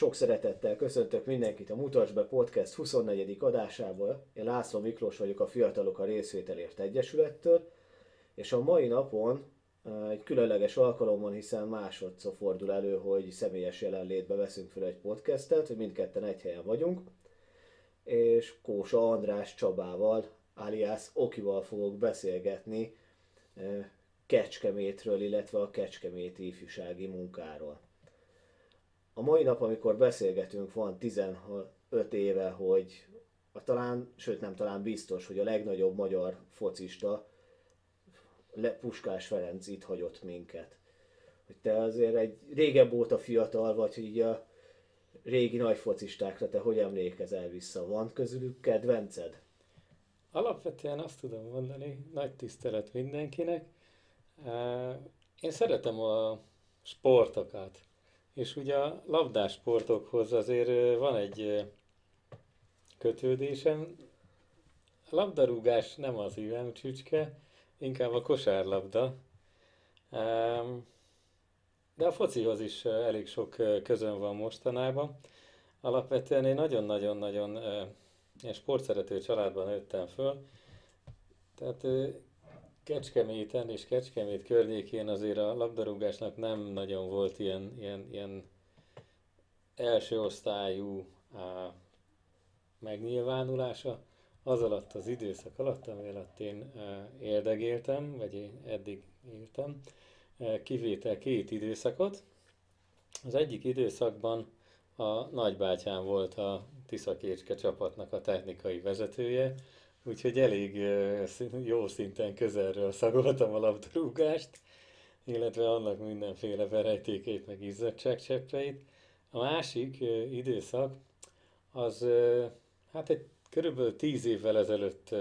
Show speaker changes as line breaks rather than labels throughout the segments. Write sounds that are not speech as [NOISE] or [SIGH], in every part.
Sok szeretettel köszöntök mindenkit a Mutas be Podcast 24. adásából. Én László Miklós vagyok a Fiatalok a Részvételért Egyesülettől, és a mai napon egy különleges alkalommal, hiszen másodszor fordul elő, hogy személyes jelenlétbe veszünk fel egy podcastet, hogy mindketten egy helyen vagyunk, és Kósa András Csabával, alias Okival fogok beszélgetni Kecskemétről, illetve a Kecskeméti ifjúsági munkáról. A mai nap, amikor beszélgetünk, van 15 éve, hogy a talán, sőt nem talán biztos, hogy a legnagyobb magyar focista, Puskás Ferenc itt hagyott minket. Hogy te azért egy régebb óta fiatal vagy, hogy így a régi nagy focistákra te hogy emlékezel vissza? Van közülük kedvenced?
Alapvetően azt tudom mondani, nagy tisztelet mindenkinek. Én szeretem a sportokat, és ugye a labdásportokhoz azért van egy kötődésem. A labdarúgás nem az szívem csücske, inkább a kosárlabda. De a focihoz is elég sok közön van mostanában. Alapvetően én nagyon-nagyon-nagyon sportszerető családban nőttem föl. Tehát Kecskeméten és Kecskemét környékén azért a labdarúgásnak nem nagyon volt ilyen, ilyen, ilyen első osztályú á, megnyilvánulása. Az alatt az időszak alatt, ami alatt én érdegéltem, vagy én eddig éltem, kivétel két időszakot. Az egyik időszakban a nagybátyám volt a Tiszakécske csapatnak a technikai vezetője, úgyhogy elég jó szinten közelről szagoltam a labdarúgást, illetve annak mindenféle verejtékeit, meg izzadságcseppeit. A másik időszak az hát egy körülbelül tíz évvel ezelőtt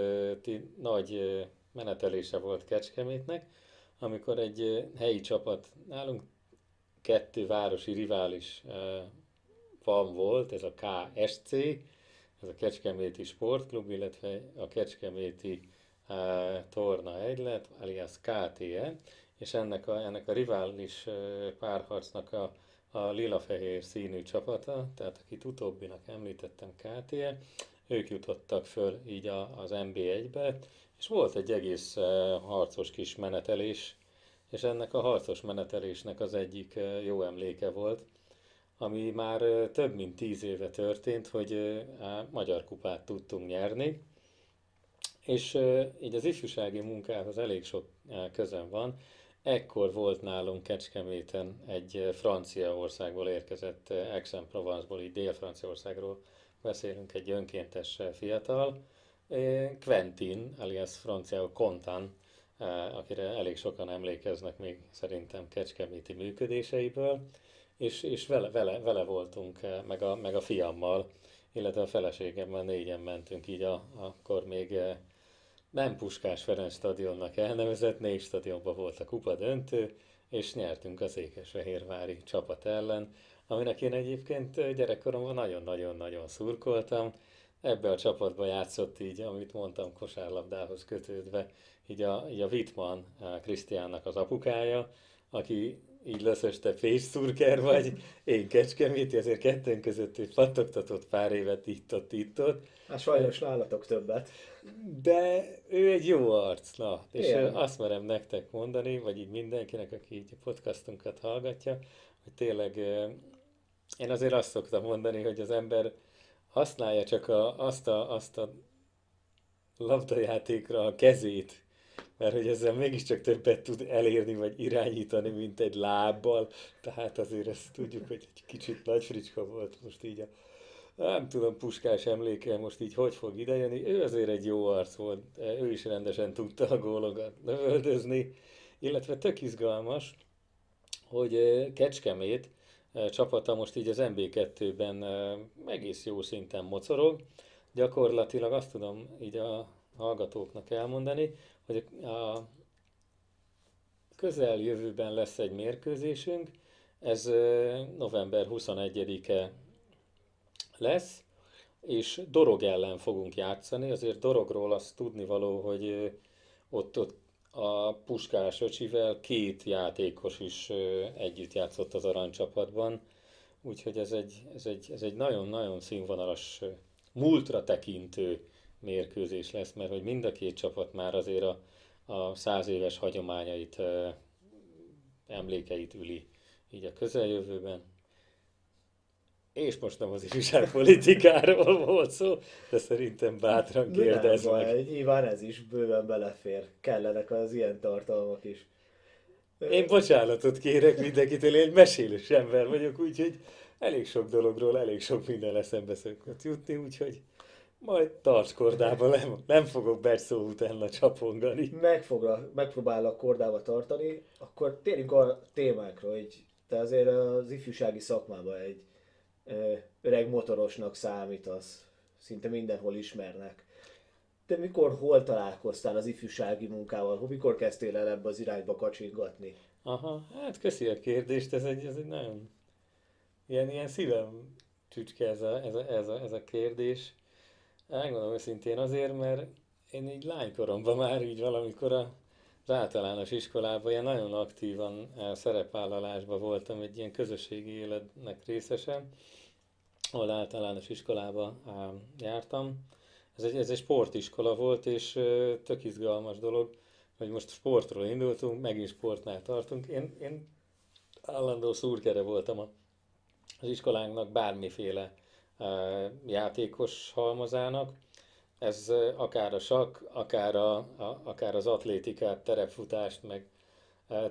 nagy menetelése volt Kecskemétnek, amikor egy helyi csapat, nálunk kettő városi rivális van volt, ez a KSC, ez a Kecskeméti Sportklub, illetve a Kecskeméti uh, Torna Egylet, alias KTE, és ennek a, ennek a rivális párharcnak a, a lila-fehér színű csapata, tehát akit utóbbinak említettem KTE, ők jutottak föl így a, az MB1-be, és volt egy egész harcos kis menetelés, és ennek a harcos menetelésnek az egyik jó emléke volt, ami már több mint tíz éve történt, hogy a Magyar Kupát tudtunk nyerni, és így az ifjúsági munkához elég sok közön van. Ekkor volt nálunk Kecskeméten egy Franciaországból érkezett, Aix-en-Provence-ból, így Dél-Franciaországról beszélünk, egy önkéntes fiatal, Quentin, alias franciául Contan, akire elég sokan emlékeznek még szerintem Kecskeméti működéseiből és, és vele, vele, vele voltunk, eh, meg a, meg a fiammal, illetve a feleségemmel négyen mentünk így a, akkor még eh, nem Puskás Ferenc stadionnak elnevezett, négy stadionban volt a kupa döntő, és nyertünk a Székesfehérvári csapat ellen, aminek én egyébként eh, gyerekkoromban nagyon-nagyon-nagyon szurkoltam. Ebbe a csapatba játszott így, amit mondtam, kosárlabdához kötődve, így a, így a Wittmann Krisztiánnak az apukája, aki így leszeste fészszurker vagy, én kecskeméti, azért ketten között egy pattogtatott pár évet itt-ott, itt-ott.
Hát sajnos nálatok többet.
De ő egy jó arc, na, és Igen. azt merem nektek mondani, vagy így mindenkinek, aki így a podcastunkat hallgatja, hogy tényleg én azért azt szoktam mondani, hogy az ember használja csak a, azt, a, azt a labdajátékra a kezét, mert hogy ezzel mégiscsak többet tud elérni, vagy irányítani, mint egy lábbal, tehát azért ezt tudjuk, hogy egy kicsit nagy fricska volt most így a nem tudom, puskás emléke most így hogy fog idejönni. Ő azért egy jó arc volt, ő is rendesen tudta a gólokat lövöldözni, illetve tök izgalmas, hogy Kecskemét csapata most így az MB2-ben eh, egész jó szinten mocorog. Gyakorlatilag azt tudom így a hallgatóknak elmondani, hogy a közeljövőben lesz egy mérkőzésünk, ez november 21-e lesz, és Dorog ellen fogunk játszani, azért Dorogról azt tudni való, hogy ott, ott a Puskás öcsivel két játékos is együtt játszott az aranycsapatban, úgyhogy ez egy, ez egy, ez egy nagyon-nagyon színvonalas, múltra tekintő mérkőzés lesz, mert hogy mind a két csapat már azért a, a száz éves hagyományait, emlékeit üli így a közeljövőben. És most nem az ifjúság [LAUGHS] politikáról volt szó, de szerintem bátran kérdez
meg. Baj, nyilván ez is bőven belefér. Kellenek az ilyen tartalmak is.
Én bocsánatot kérek mindenkitől, én egy mesélős ember vagyok, úgyhogy elég sok dologról, elég sok minden eszembe szokott jutni, úgyhogy majd tarts kordába, nem, nem fogok berszó utána csapongani.
Megfogra, megpróbálok kordába tartani, akkor térjünk a témákra, hogy te azért az ifjúsági szakmában egy öreg motorosnak számítasz, szinte mindenhol ismernek. Te mikor, hol találkoztál az ifjúsági munkával? Mikor kezdtél el ebbe az irányba kacsingatni?
Aha, hát köszi a kérdést, ez egy, ez egy nagyon ilyen, ilyen szívem csücske ez a, ez a, ez a, ez a kérdés. Elmondom őszintén azért, mert én így lánykoromban már így valamikor a, az általános iskolában ilyen nagyon aktívan szerepvállalásban voltam, egy ilyen közösségi életnek részese, ahol általános iskolába jártam. Ez egy, ez egy sportiskola volt, és tök izgalmas dolog, hogy most sportról indultunk, megint sportnál tartunk. Én, én állandó szurkere voltam az iskolánknak bármiféle játékos halmazának. Ez akár a sak, akár, a, a, akár az atlétikát, terepfutást, meg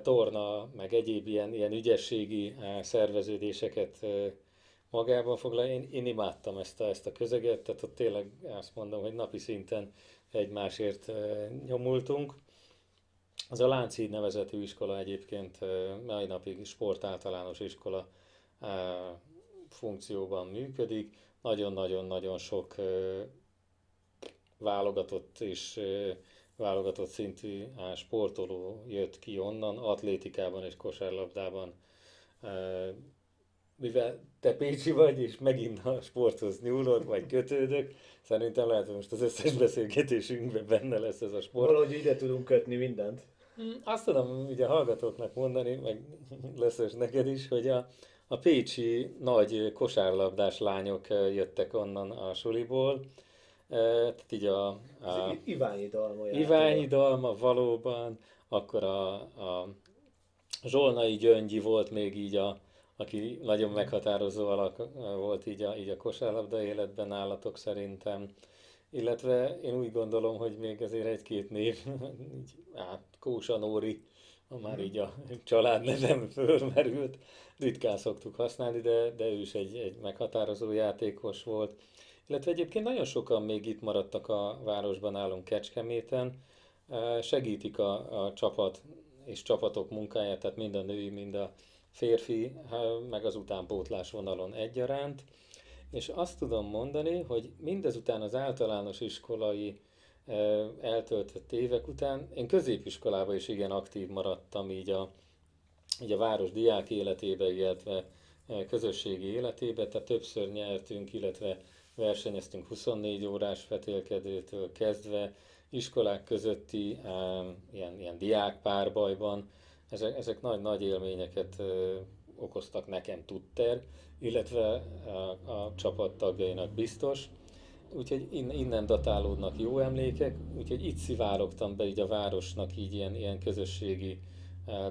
torna, meg egyéb ilyen, ilyen ügyességi szerveződéseket magában foglal. Én, én imádtam ezt a, ezt a közeget, tehát ott tényleg azt mondom, hogy napi szinten egymásért nyomultunk. Az a Lánchíd nevezetű iskola egyébként mai napig sportáltalános iskola funkcióban működik. Nagyon-nagyon-nagyon sok válogatott és válogatott szintű sportoló jött ki onnan, atlétikában és kosárlabdában. Mivel te Pécsi vagy, és megint a sporthoz nyúlod, vagy kötődök, szerintem lehet, hogy most az összes beszélgetésünkben benne lesz ez a sport.
Valahogy ide tudunk kötni mindent.
Mm, azt tudom ugye a hallgatóknak mondani, meg lesz neked is, hogy a, a pécsi nagy kosárlabdás lányok jöttek onnan a suliból, tehát így a, a
Iványi Dalma.
Iványi Dalma valóban, akkor a, a Zsolnai Gyöngyi volt még így a, aki nagyon meghatározó alak volt így a, így a kosárlabda életben nálatok szerintem. Illetve én úgy gondolom, hogy még azért egy-két név, [LAUGHS] így, hát Kósa Nóri, már így a családnevem fölmerült, ritkán szoktuk használni, de, de ő is egy, egy meghatározó játékos volt. Illetve egyébként nagyon sokan még itt maradtak a városban állunk Kecskeméten, segítik a, a csapat és csapatok munkáját, tehát mind a női, mind a férfi, meg az utánpótlás vonalon egyaránt. És azt tudom mondani, hogy mindezután az általános iskolai eltöltött évek után, én középiskolában is igen aktív maradtam így a, így a város diák életébe, illetve közösségi életébe, tehát többször nyertünk, illetve versenyeztünk 24 órás vetélkedőtől kezdve, iskolák közötti ilyen, ilyen diák párbajban, ezek, ezek nagy-nagy élményeket okoztak nekem tudter, illetve a, a csapattagjainak biztos. Úgyhogy innen datálódnak jó emlékek, úgyhogy itt szivárogtam be így a városnak így ilyen, ilyen közösségi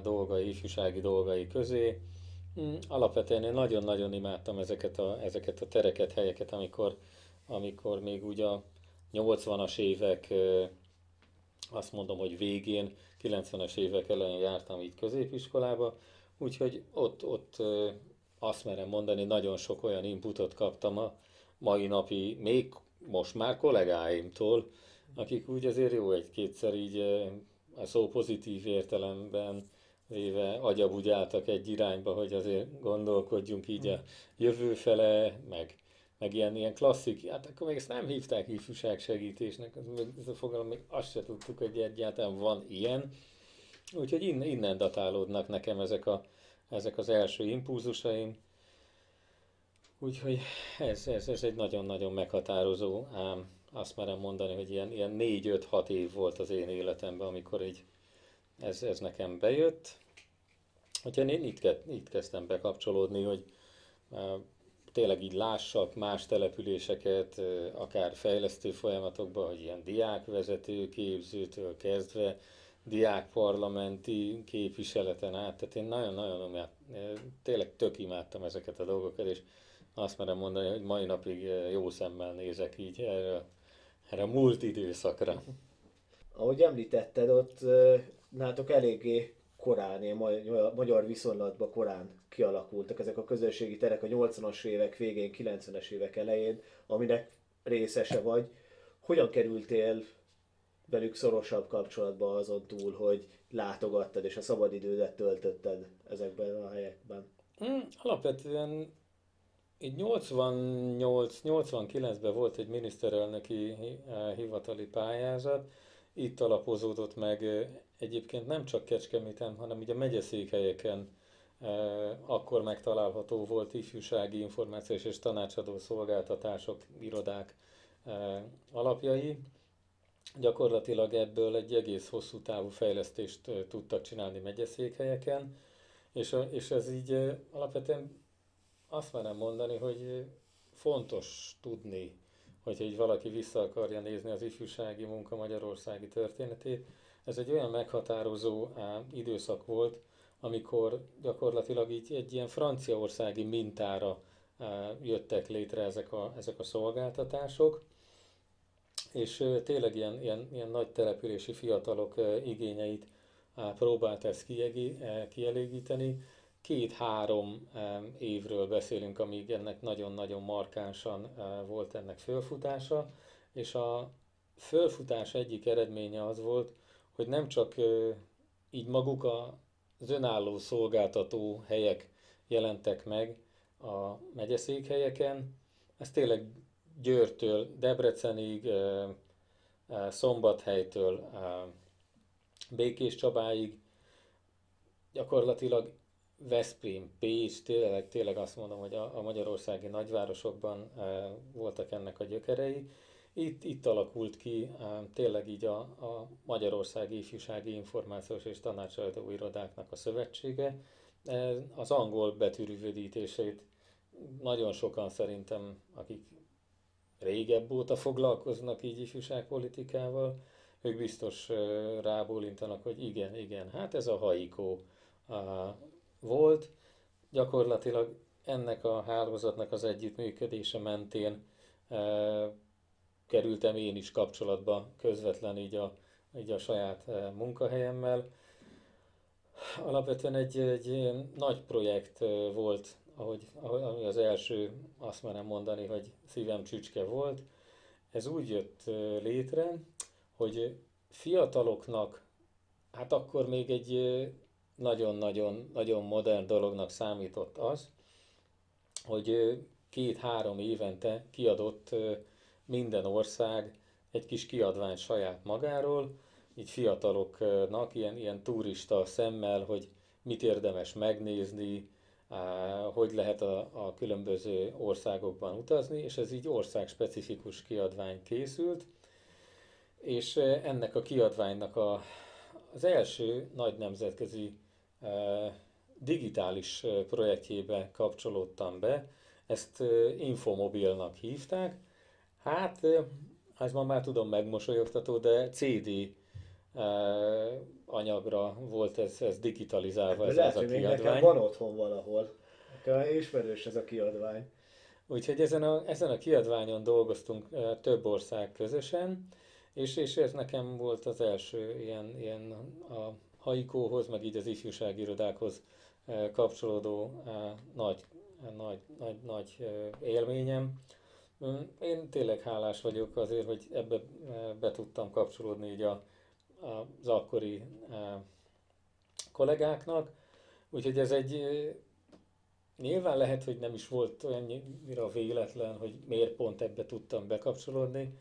dolgai, ifjúsági dolgai közé. Mm, alapvetően én nagyon-nagyon imádtam ezeket a, ezeket a tereket, helyeket, amikor, amikor még úgy a 80-as évek, azt mondom, hogy végén, 90-es évek elején jártam így középiskolába, úgyhogy ott, ott azt merem mondani, nagyon sok olyan inputot kaptam a mai napi, még most már kollégáimtól, akik úgy azért jó egy-kétszer így a szó pozitív értelemben véve agyabugyáltak egy irányba, hogy azért gondolkodjunk így a jövő fele, meg, meg ilyen, ilyen klasszik, hát akkor még ezt nem hívták ifjúság segítésnek, ez a fogalom, még azt se tudtuk, hogy egyáltalán van ilyen. Úgyhogy innen, innen datálódnak nekem ezek, a, ezek az első impulzusaim. Úgyhogy ez, ez, ez egy nagyon-nagyon meghatározó, ám azt merem mondani, hogy ilyen, ilyen 4-5-6 év volt az én életemben, amikor így ez, ez nekem bejött. Úgyhogy én itt, itt kezdtem bekapcsolódni, hogy tényleg így lássak más településeket, akár fejlesztő folyamatokban, hogy ilyen diákvezető képzőtől kezdve, diákparlamenti képviseleten át, tehát én nagyon-nagyon tényleg tök imádtam ezeket a dolgokat, és azt merem mondani, hogy mai napig jó szemmel nézek így erre, erre a múlt időszakra.
Ahogy említetted, ott nálatok eléggé korán, magyar viszonylatban korán kialakultak ezek a közösségi terek a 80-as évek végén, 90-es évek elején, aminek részese vagy. Hogyan kerültél velük szorosabb kapcsolatba azon túl, hogy látogattad és a szabadidődet töltötted ezekben a helyekben?
Hmm, alapvetően így 88-89-ben volt egy miniszterelnöki eh, hivatali pályázat, itt alapozódott meg eh, egyébként nem csak Kecskeméten, hanem ugye megyeszékhelyeken eh, akkor megtalálható volt ifjúsági információs és tanácsadó szolgáltatások, irodák alapjai. Gyakorlatilag ebből egy egész hosszú távú fejlesztést tudtak csinálni megyeszékhelyeken, és, és ez így alapvetően azt merem mondani, hogy fontos tudni, hogyha egy valaki vissza akarja nézni az ifjúsági munka magyarországi történetét. Ez egy olyan meghatározó időszak volt, amikor gyakorlatilag így egy ilyen franciaországi mintára jöttek létre ezek a, ezek a szolgáltatások, és tényleg ilyen, ilyen, ilyen nagy települési fiatalok igényeit próbált ezt kielégíteni két-három évről beszélünk, amíg ennek nagyon-nagyon markánsan volt ennek fölfutása, és a fölfutás egyik eredménye az volt, hogy nem csak így maguk az önálló szolgáltató helyek jelentek meg a megyeszékhelyeken, ez tényleg Győrtől, Debrecenig, Szombathelytől, Békés Csabáig gyakorlatilag Veszprém, Pécs, tényleg, tényleg azt mondom, hogy a, a magyarországi nagyvárosokban e, voltak ennek a gyökerei. Itt, itt alakult ki e, tényleg így a, a Magyarországi Ifjúsági Információs és Tanácsadó Irodáknak a szövetsége. E, az angol betűrűvödítését nagyon sokan szerintem, akik régebb óta foglalkoznak így ifjúságpolitikával, ők biztos rábólintanak, hogy igen, igen, hát ez a haikó, volt. Gyakorlatilag ennek a hálózatnak az együttműködése mentén e, kerültem én is kapcsolatba közvetlen így a, így a saját e, munkahelyemmel. Alapvetően egy, egy nagy projekt e, volt, ahogy, ami az első, azt merem mondani, hogy szívem csücske volt. Ez úgy jött e, létre, hogy fiataloknak, hát akkor még egy nagyon-nagyon nagyon modern dolognak számított az, hogy két-három évente kiadott minden ország egy kis kiadvány saját magáról, így fiataloknak ilyen, ilyen turista szemmel, hogy mit érdemes megnézni, hogy lehet a, a különböző országokban utazni, és ez így országspecifikus kiadvány készült, és ennek a kiadványnak a, az első nagy nemzetközi digitális projektjébe kapcsolódtam be, ezt Infomobilnak hívták. Hát, ez ma már tudom megmosolyogtató, de CD anyagra volt ez, ez digitalizálva ez,
lehet, ez a kiadvány. Nekem van otthon valahol. Nekem ismerős ez a kiadvány.
Úgyhogy ezen a, ezen a kiadványon dolgoztunk több ország közösen, és, és ez nekem volt az első ilyen, ilyen a haikóhoz, meg így az ifjúsági irodákhoz eh, kapcsolódó eh, nagy, nagy, nagy, nagy eh, élményem. Mm, én tényleg hálás vagyok azért, hogy ebbe be tudtam kapcsolódni így a, az akkori kollégáknak. Úgyhogy ez egy Nyilván lehet, hogy nem is volt olyannyira véletlen, hogy miért pont ebbe tudtam bekapcsolódni,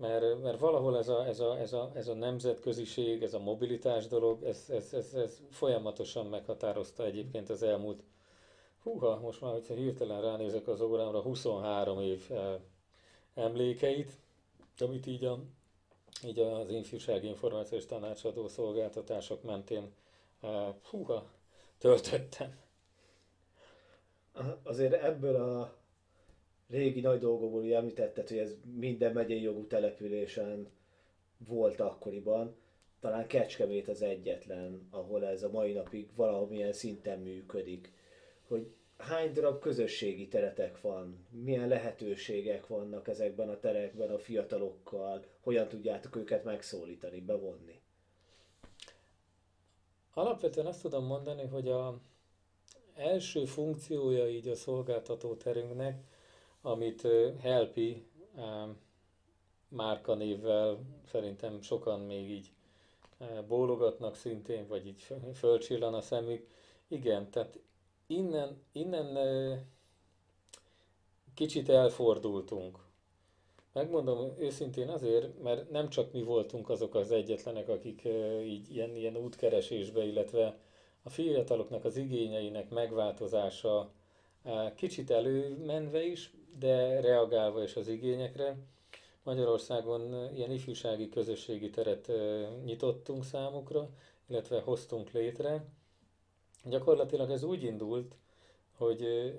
mert, mert valahol ez a, ez, a, ez, a, ez a nemzetköziség, ez a mobilitás dolog, ez, ez, ez, ez folyamatosan meghatározta egyébként az elmúlt, húha, most már, hogyha hirtelen ránézek az órámra, 23 év eh, emlékeit, amit így, a, így az infjúsági információs tanácsadó szolgáltatások mentén eh, húha, töltöttem.
Azért ebből a régi nagy dolgokból ugye említetted, hogy ez minden megyei jogú településen volt akkoriban. Talán Kecskemét az egyetlen, ahol ez a mai napig valamilyen szinten működik. Hogy hány darab közösségi teretek van, milyen lehetőségek vannak ezekben a terekben a fiatalokkal, hogyan tudjátok őket megszólítani, bevonni?
Alapvetően azt tudom mondani, hogy a első funkciója így a szolgáltató terünknek, amit Helpi márkanévvel szerintem sokan még így bólogatnak szintén, vagy így fölcsillan a szemük. Igen, tehát innen, innen kicsit elfordultunk. Megmondom őszintén azért, mert nem csak mi voltunk azok az egyetlenek, akik így ilyen, ilyen útkeresésbe, illetve a fiataloknak az igényeinek megváltozása kicsit előmenve is, de reagálva is az igényekre. Magyarországon ilyen ifjúsági közösségi teret nyitottunk számukra, illetve hoztunk létre. Gyakorlatilag ez úgy indult, hogy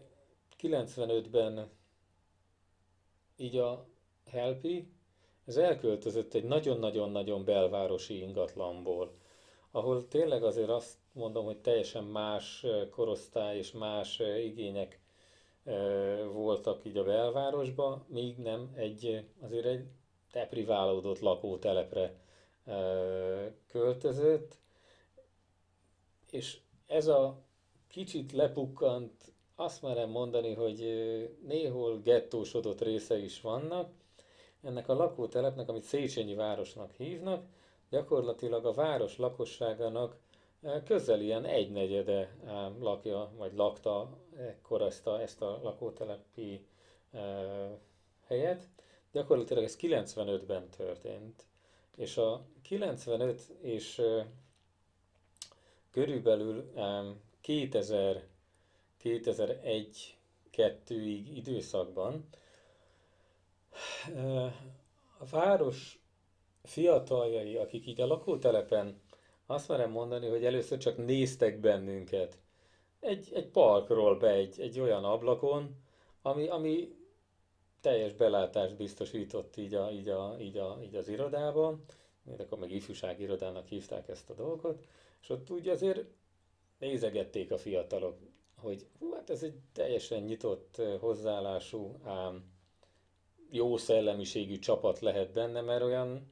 95-ben így a Helpi, ez elköltözött egy nagyon-nagyon-nagyon belvárosi ingatlanból, ahol tényleg azért azt mondom, hogy teljesen más korosztály és más igények voltak így a belvárosba, míg nem egy, azért egy depriválódott lakótelepre költözött, és ez a kicsit lepukkant, azt merem mondani, hogy néhol gettósodott része is vannak. Ennek a lakótelepnek, amit Széchenyi városnak hívnak, gyakorlatilag a város lakosságának közel ilyen egynegyede lakja, vagy lakta ekkor ezt a, ezt a lakótelepi helyet. Gyakorlatilag ez 95-ben történt. És a 95 és körülbelül 2000 2001 2-ig időszakban a város fiataljai, akik így a lakótelepen azt merem mondani, hogy először csak néztek bennünket. Egy, egy parkról be egy, egy olyan ablakon, ami, ami teljes belátást biztosított így, a, így, a, így, a, így az irodában, akkor meg ifjúsági irodának hívták ezt a dolgot, és ott úgy azért nézegették a fiatalok, hogy hú, hát ez egy teljesen nyitott hozzáállású, ám jó szellemiségű csapat lehet benne, mert olyan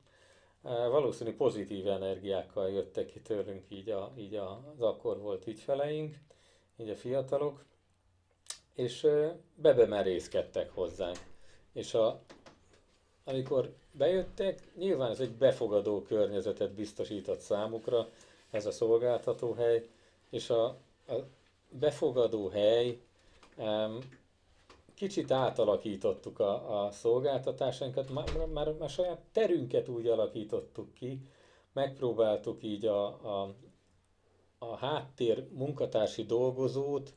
valószínű pozitív energiákkal jöttek ki tőlünk így, a, így az akkor volt ügyfeleink, így a fiatalok, és bebemerészkedtek hozzánk. És a, amikor bejöttek, nyilván ez egy befogadó környezetet biztosított számukra, ez a szolgáltató hely, és a, a befogadó hely kicsit átalakítottuk a, a szolgáltatásainkat, már, már, már saját terünket úgy alakítottuk ki, megpróbáltuk így a, a, a háttér munkatársi dolgozót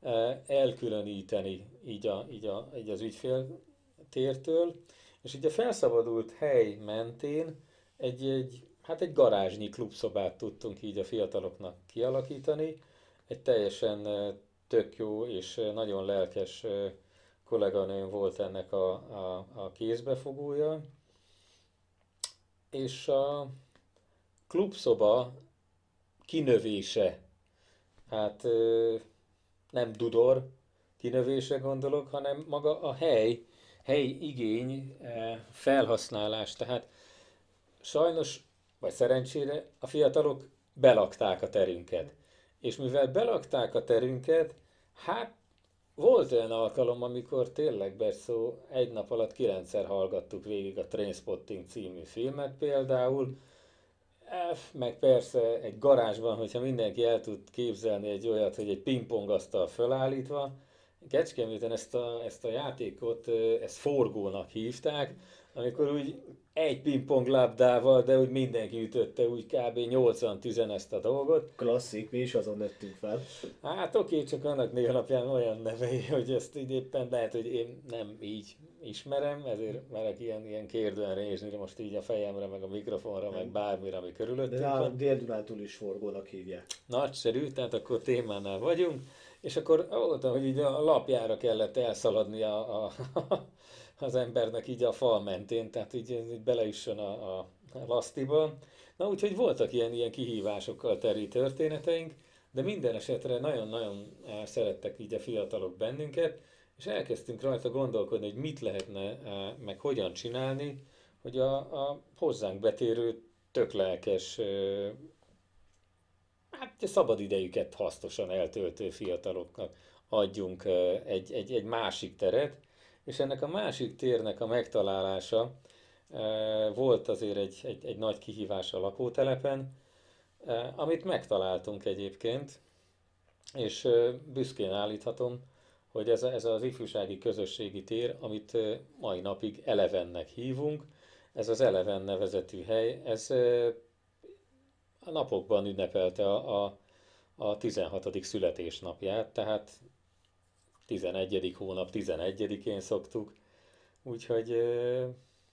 e, elkülöníteni így, a, így, a, így az ügyfél tértől, és így a felszabadult hely mentén egy, egy, hát egy garázsnyi klubszobát tudtunk így a fiataloknak kialakítani, egy teljesen e, tök jó és e, nagyon lelkes kolléganőm volt ennek a, a, a kézbefogója, és a klubszoba kinövése, hát nem dudor kinövése gondolok, hanem maga a hely, hely igény, felhasználás. Tehát sajnos, vagy szerencsére a fiatalok belakták a terünket. És mivel belakták a terünket, hát volt olyan alkalom, amikor tényleg Berszó egy nap alatt kilencszer hallgattuk végig a Trainspotting című filmet például, meg persze egy garázsban, hogyha mindenki el tud képzelni egy olyat, hogy egy pingpongasztal fölállítva, Kecskeméten ezt a, ezt a játékot, ezt forgónak hívták, amikor úgy egy pingpong labdával, de úgy mindenki ütötte úgy kb. 80 tüzen ezt a dolgot.
Klasszik, mi is azon nőttünk fel.
Hát oké, csak annak név alapján olyan nevei, [LAUGHS] hogy ezt így éppen lehet, hogy én nem így ismerem, ezért merek ilyen, ilyen kérdően rézni most így a fejemre, meg a mikrofonra, meg bármire, ami körülöttünk
De a Dél-Dunántúl is forgónak hívják.
Nagyszerű, tehát akkor témánál vagyunk, és akkor voltam, hogy így a lapjára kellett elszaladni a, a, az embernek így a fal mentén, tehát így, így beleüssön a, a lasztiba. Na úgyhogy voltak ilyen, ilyen kihívásokkal teri történeteink, de minden esetre nagyon-nagyon szerettek így a fiatalok bennünket, és elkezdtünk rajta gondolkodni, hogy mit lehetne, meg hogyan csinálni, hogy a, a hozzánk betérő, tök lelkes, hát szabad idejüket hasznosan eltöltő fiataloknak adjunk egy, egy, egy másik teret, és ennek a másik térnek a megtalálása volt azért egy, egy, egy nagy kihívás a lakótelepen, amit megtaláltunk egyébként, és büszkén állíthatom, hogy ez, ez az ifjúsági közösségi tér, amit mai napig Elevennek hívunk, ez az Eleven nevezetű hely, ez a napokban ünnepelte a, a, a 16. születésnapját, tehát 11. hónap 11-én szoktuk, úgyhogy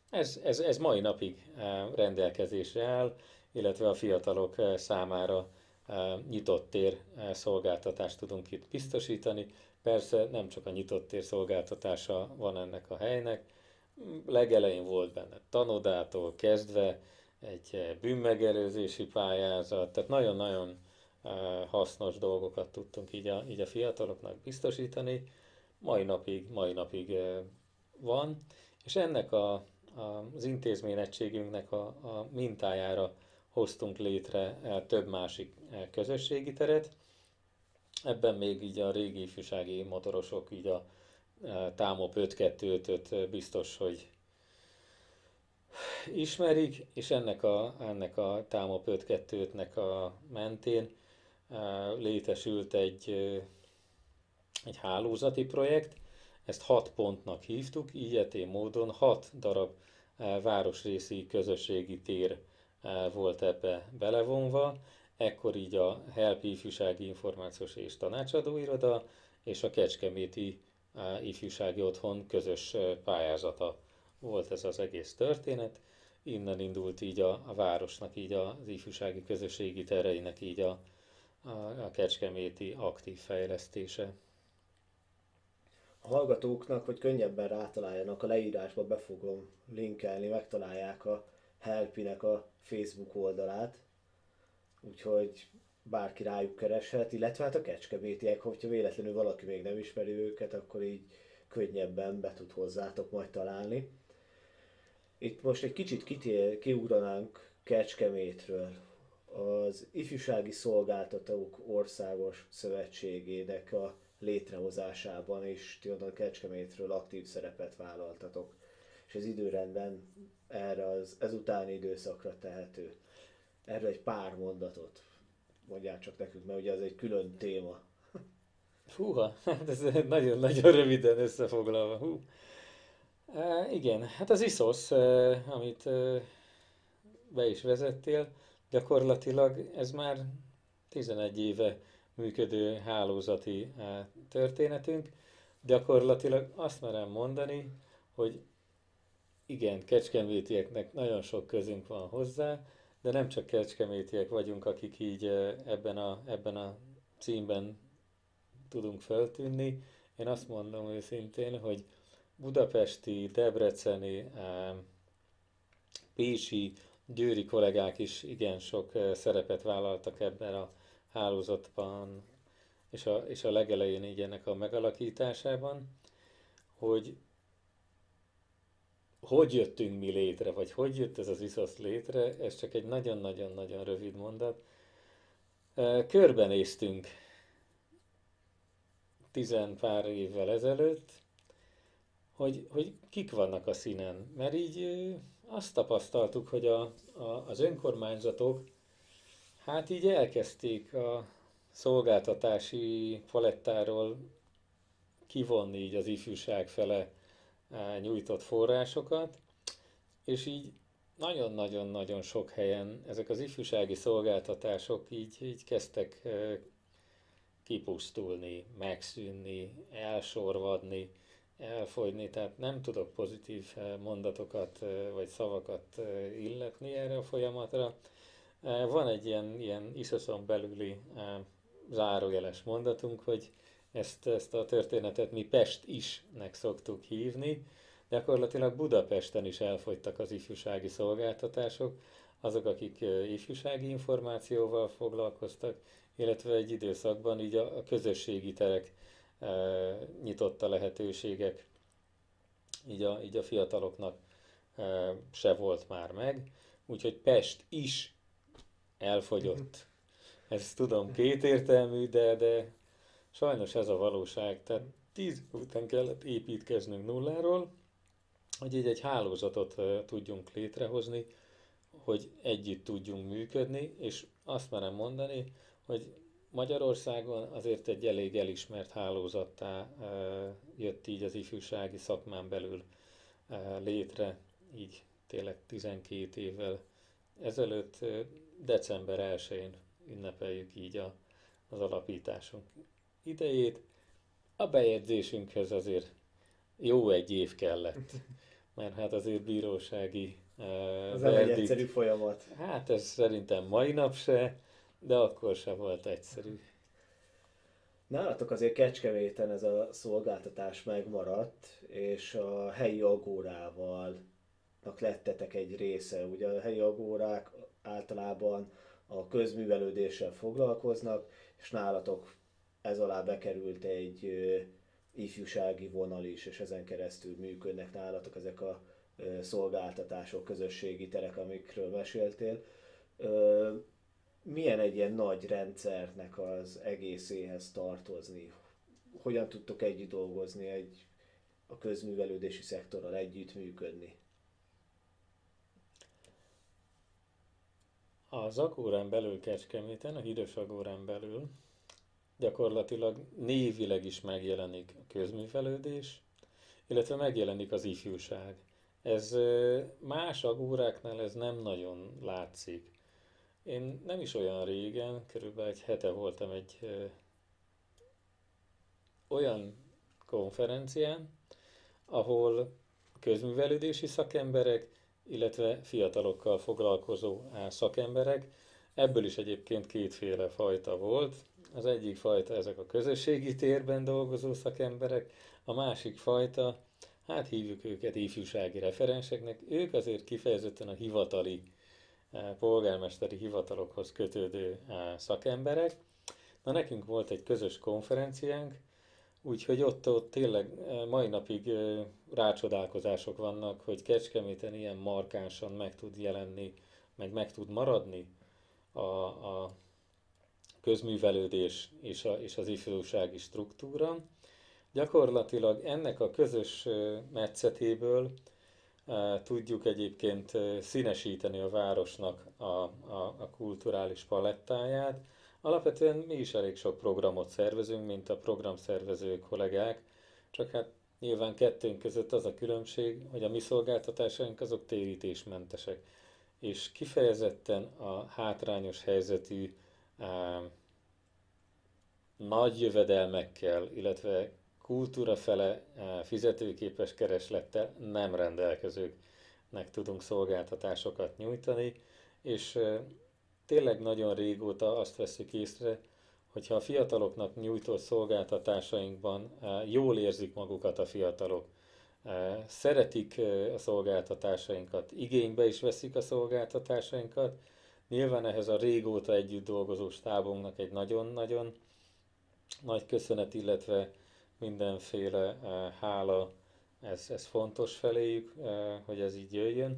ez, ez, ez mai napig rendelkezésre áll, illetve a fiatalok számára nyitott tér szolgáltatást tudunk itt biztosítani. Persze nem csak a nyitott tér szolgáltatása van ennek a helynek, legelején volt benne tanodától kezdve egy bűnmegelőzési pályázat, tehát nagyon-nagyon hasznos dolgokat tudtunk így a, így a fiataloknak biztosítani. Mai napig, mai napig van, és ennek a, a, az intézményegységünknek a, a mintájára hoztunk létre több másik közösségi teret. Ebben még így a régi ifjúsági motorosok, így a Támop 5-2-5 biztos, hogy ismerik, és ennek a, ennek a Támop 5-2-5-nek a mentén létesült egy, egy hálózati projekt, ezt hat pontnak hívtuk, így módon hat darab városrészi közösségi tér volt ebbe belevonva, ekkor így a HELP ifjúsági információs és tanácsadó iroda és a Kecskeméti ifjúsági otthon közös pályázata volt ez az egész történet. Innen indult így a, a városnak, így az ifjúsági közösségi tereinek így a, a, Kecskeméti aktív fejlesztése.
A hallgatóknak, hogy könnyebben rátaláljanak, a leírásba be fogom linkelni, megtalálják a Helpinek a Facebook oldalát, úgyhogy bárki rájuk kereshet, illetve hát a kecskemétiek, hogyha véletlenül valaki még nem ismeri őket, akkor így könnyebben be tud hozzátok majd találni. Itt most egy kicsit kitér, kiugranánk Kecskemétről. Az Ifjúsági Szolgáltatók Országos Szövetségének a létrehozásában is ti a Kecskemétről aktív szerepet vállaltatok. És az időrendben erre az ezutáni időszakra tehető. Erről egy pár mondatot mondjál csak nekünk, mert ugye ez egy külön téma.
Húha, hát ez nagyon-nagyon röviden összefoglalva. Hú. E, igen, hát az ISOS, e, amit e, be is vezettél, gyakorlatilag ez már 11 éve működő hálózati e, történetünk. Gyakorlatilag azt merem mondani, hogy igen, kecskemétieknek nagyon sok közünk van hozzá, de nem csak kecskemétiek vagyunk, akik így ebben a, ebben a címben tudunk feltűnni. Én azt mondom őszintén, hogy budapesti, debreceni, pécsi, győri kollégák is igen sok szerepet vállaltak ebben a hálózatban, és a, és a legelején így ennek a megalakításában, hogy hogy jöttünk mi létre, vagy hogy jött ez az ISOS létre, ez csak egy nagyon-nagyon-nagyon rövid mondat. Körbenéztünk tizen pár évvel ezelőtt, hogy, hogy kik vannak a színen. Mert így azt tapasztaltuk, hogy a, a, az önkormányzatok hát így elkezdték a szolgáltatási palettáról kivonni így az ifjúság fele nyújtott forrásokat, és így nagyon-nagyon-nagyon sok helyen ezek az ifjúsági szolgáltatások így, így kezdtek kipusztulni, megszűnni, elsorvadni, elfogyni, tehát nem tudok pozitív mondatokat vagy szavakat illetni erre a folyamatra. Van egy ilyen, ilyen iszoszon belüli zárójeles mondatunk, hogy ezt, ezt a történetet mi Pest isnek szoktuk hívni. Gyakorlatilag Budapesten is elfogytak az ifjúsági szolgáltatások, azok, akik ifjúsági információval foglalkoztak, illetve egy időszakban így a, a közösségi terek e, nyitotta lehetőségek, így a, így a fiataloknak se volt már meg. Úgyhogy Pest is elfogyott. Ezt tudom kétértelmű, de, de sajnos ez a valóság. Tehát tíz után kellett építkeznünk nulláról, hogy így egy hálózatot tudjunk létrehozni, hogy együtt tudjunk működni, és azt merem mondani, hogy Magyarországon azért egy elég elismert hálózattá jött így az ifjúsági szakmán belül létre, így tényleg 12 évvel ezelőtt, december 1-én ünnepeljük így a, az alapításunk idejét. A bejegyzésünkhez azért jó egy év kellett, [LAUGHS] mert hát azért bírósági
uh, nem egy egyszerű folyamat.
Hát ez szerintem mai nap se, de akkor se volt egyszerű.
Nálatok azért Kecskeméten ez a szolgáltatás megmaradt, és a helyi agórával lettetek egy része. Ugye a helyi agórák általában a közművelődéssel foglalkoznak, és nálatok ez alá bekerült egy ifjúsági vonal is, és ezen keresztül működnek nálatok ezek a szolgáltatások, közösségi terek, amikről meséltél. Milyen egy ilyen nagy rendszernek az egészéhez tartozni? Hogyan tudtok együtt dolgozni, egy, a közművelődési szektorral együtt működni?
Az Agórán belül Kecskeméten, a Hídos Agórán belül gyakorlatilag névileg is megjelenik a közművelődés, illetve megjelenik az ifjúság. Ez más agóráknál ez nem nagyon látszik. Én nem is olyan régen, körülbelül egy hete voltam egy ö, olyan konferencián, ahol közművelődési szakemberek, illetve fiatalokkal foglalkozó szakemberek, ebből is egyébként kétféle fajta volt. Az egyik fajta ezek a közösségi térben dolgozó szakemberek, a másik fajta, hát hívjuk őket ifjúsági referenseknek, ők azért kifejezetten a hivatali, polgármesteri hivatalokhoz kötődő eh, szakemberek. Na nekünk volt egy közös konferenciánk, úgyhogy ott, ott tényleg eh, mai napig rácsodálkozások vannak, hogy Kecskeméten ilyen markánsan meg tud jelenni, meg meg tud maradni a, a közművelődés és, a, és az ifjúsági struktúra. Gyakorlatilag ennek a közös metszetéből tudjuk egyébként színesíteni a városnak a, a, a kulturális palettáját. Alapvetően mi is elég sok programot szervezünk, mint a programszervező kollégák, csak hát nyilván kettőnk között az a különbség, hogy a mi szolgáltatásaink azok térítésmentesek, és kifejezetten a hátrányos helyzetű nagy jövedelmekkel, illetve kultúra fele fizetőképes kereslettel nem rendelkezőknek tudunk szolgáltatásokat nyújtani, és tényleg nagyon régóta azt veszük észre, hogyha a fiataloknak nyújtott szolgáltatásainkban jól érzik magukat a fiatalok, szeretik a szolgáltatásainkat, igénybe is veszik a szolgáltatásainkat, Nyilván ehhez a régóta együtt dolgozó stábunknak egy nagyon-nagyon nagy köszönet, illetve mindenféle hála, ez, ez fontos feléjük, hogy ez így jöjjön.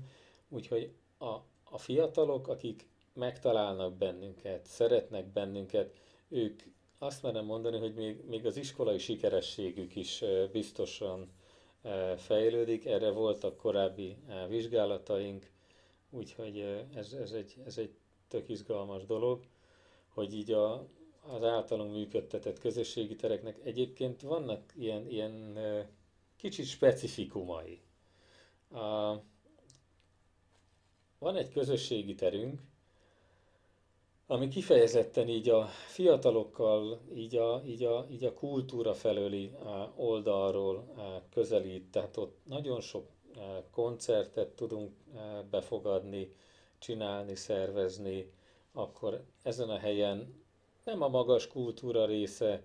Úgyhogy a, a fiatalok, akik megtalálnak bennünket, szeretnek bennünket, ők azt merem mondani, hogy még, még az iskolai sikerességük is biztosan fejlődik. Erre voltak korábbi vizsgálataink, Úgyhogy ez, ez, egy, ez egy tök izgalmas dolog, hogy így a, az általunk működtetett közösségi tereknek egyébként vannak ilyen, ilyen kicsit specifikumai. A, van egy közösségi terünk, ami kifejezetten így a fiatalokkal, így a, így a, így a kultúra felőli oldalról közelít, tehát ott nagyon sok koncertet tudunk befogadni, csinálni, szervezni, akkor ezen a helyen nem a magas kultúra része,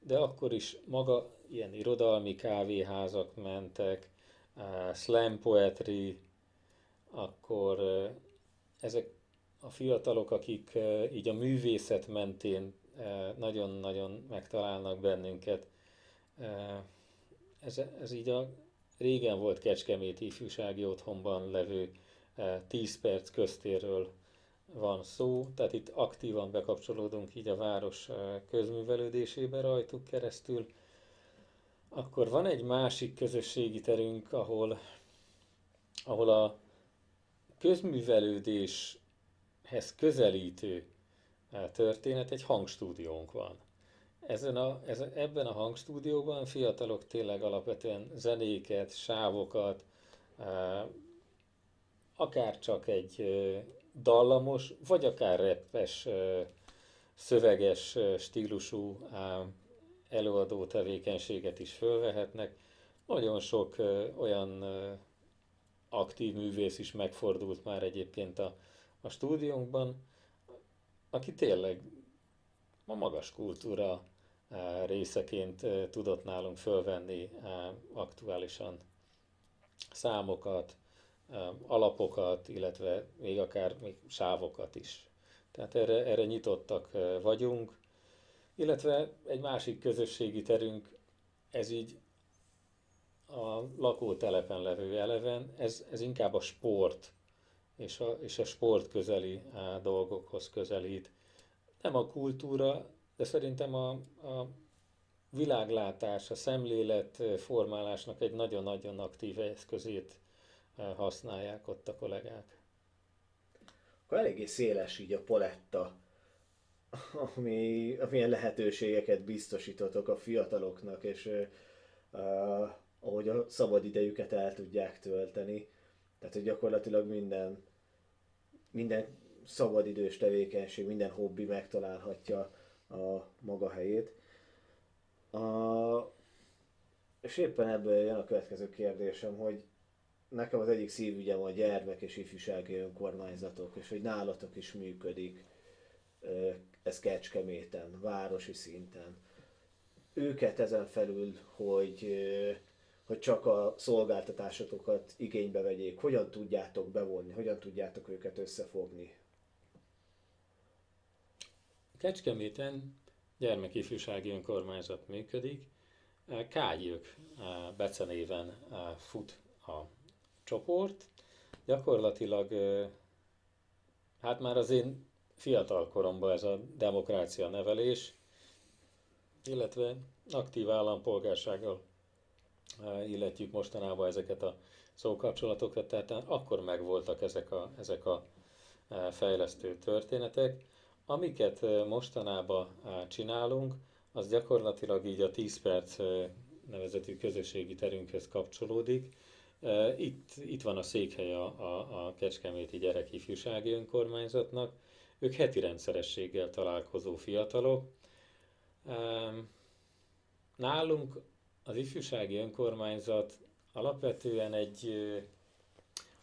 de akkor is maga ilyen irodalmi kávéházak mentek, slam poetry, akkor ezek a fiatalok, akik így a művészet mentén nagyon-nagyon megtalálnak bennünket. Ez, ez így a régen volt Kecskemét ifjúsági otthonban levő 10 perc köztérről van szó, tehát itt aktívan bekapcsolódunk így a város közművelődésébe rajtuk keresztül. Akkor van egy másik közösségi terünk, ahol, ahol a közművelődéshez közelítő történet, egy hangstúdiónk van. Ezen a, ez, ebben a hangstúdióban fiatalok tényleg alapvetően zenéket, sávokat, akár csak egy dallamos, vagy akár reppes, szöveges stílusú előadó tevékenységet is fölvehetnek. Nagyon sok olyan aktív művész is megfordult már egyébként a, a stúdiónkban, aki tényleg a magas kultúra részeként tudott nálunk fölvenni aktuálisan számokat, alapokat, illetve még akár még sávokat is. Tehát erre, erre nyitottak vagyunk, illetve egy másik közösségi terünk, ez így a lakótelepen levő eleven, ez, ez inkább a sport és a, és a sport közeli dolgokhoz közelít. Nem a kultúra, de szerintem a, a világlátás, a szemlélet formálásnak egy nagyon-nagyon aktív eszközét használják ott a kollégák.
Akkor eléggé széles így a poletta, ami, amilyen lehetőségeket biztosítotok a fiataloknak, és uh, ahogy a szabadidejüket el tudják tölteni. Tehát, hogy gyakorlatilag minden, minden szabadidős tevékenység, minden hobbi megtalálhatja a maga helyét. A, és éppen ebből jön a következő kérdésem, hogy nekem az egyik szívügyem a gyermek és ifjúsági önkormányzatok, és hogy nálatok is működik ez Kecskeméten, városi szinten. Őket ezen felül, hogy, hogy csak a szolgáltatásotokat igénybe vegyék, hogyan tudjátok bevonni, hogyan tudjátok őket összefogni?
Kecskeméten gyermekifjúsági önkormányzat működik. Kágyők becenéven fut a csoport. Gyakorlatilag, hát már az én fiatal koromban ez a demokrácia nevelés, illetve aktív állampolgársággal illetjük mostanában ezeket a szókapcsolatokat, tehát akkor megvoltak ezek a, ezek a fejlesztő történetek. Amiket mostanában csinálunk, az gyakorlatilag így a 10 perc nevezetű közösségi terünkhöz kapcsolódik. Itt, itt van a székhely a, a, a Kecskeméti Gyerekifjúsági Önkormányzatnak. Ők heti rendszerességgel találkozó fiatalok. Nálunk az ifjúsági önkormányzat alapvetően egy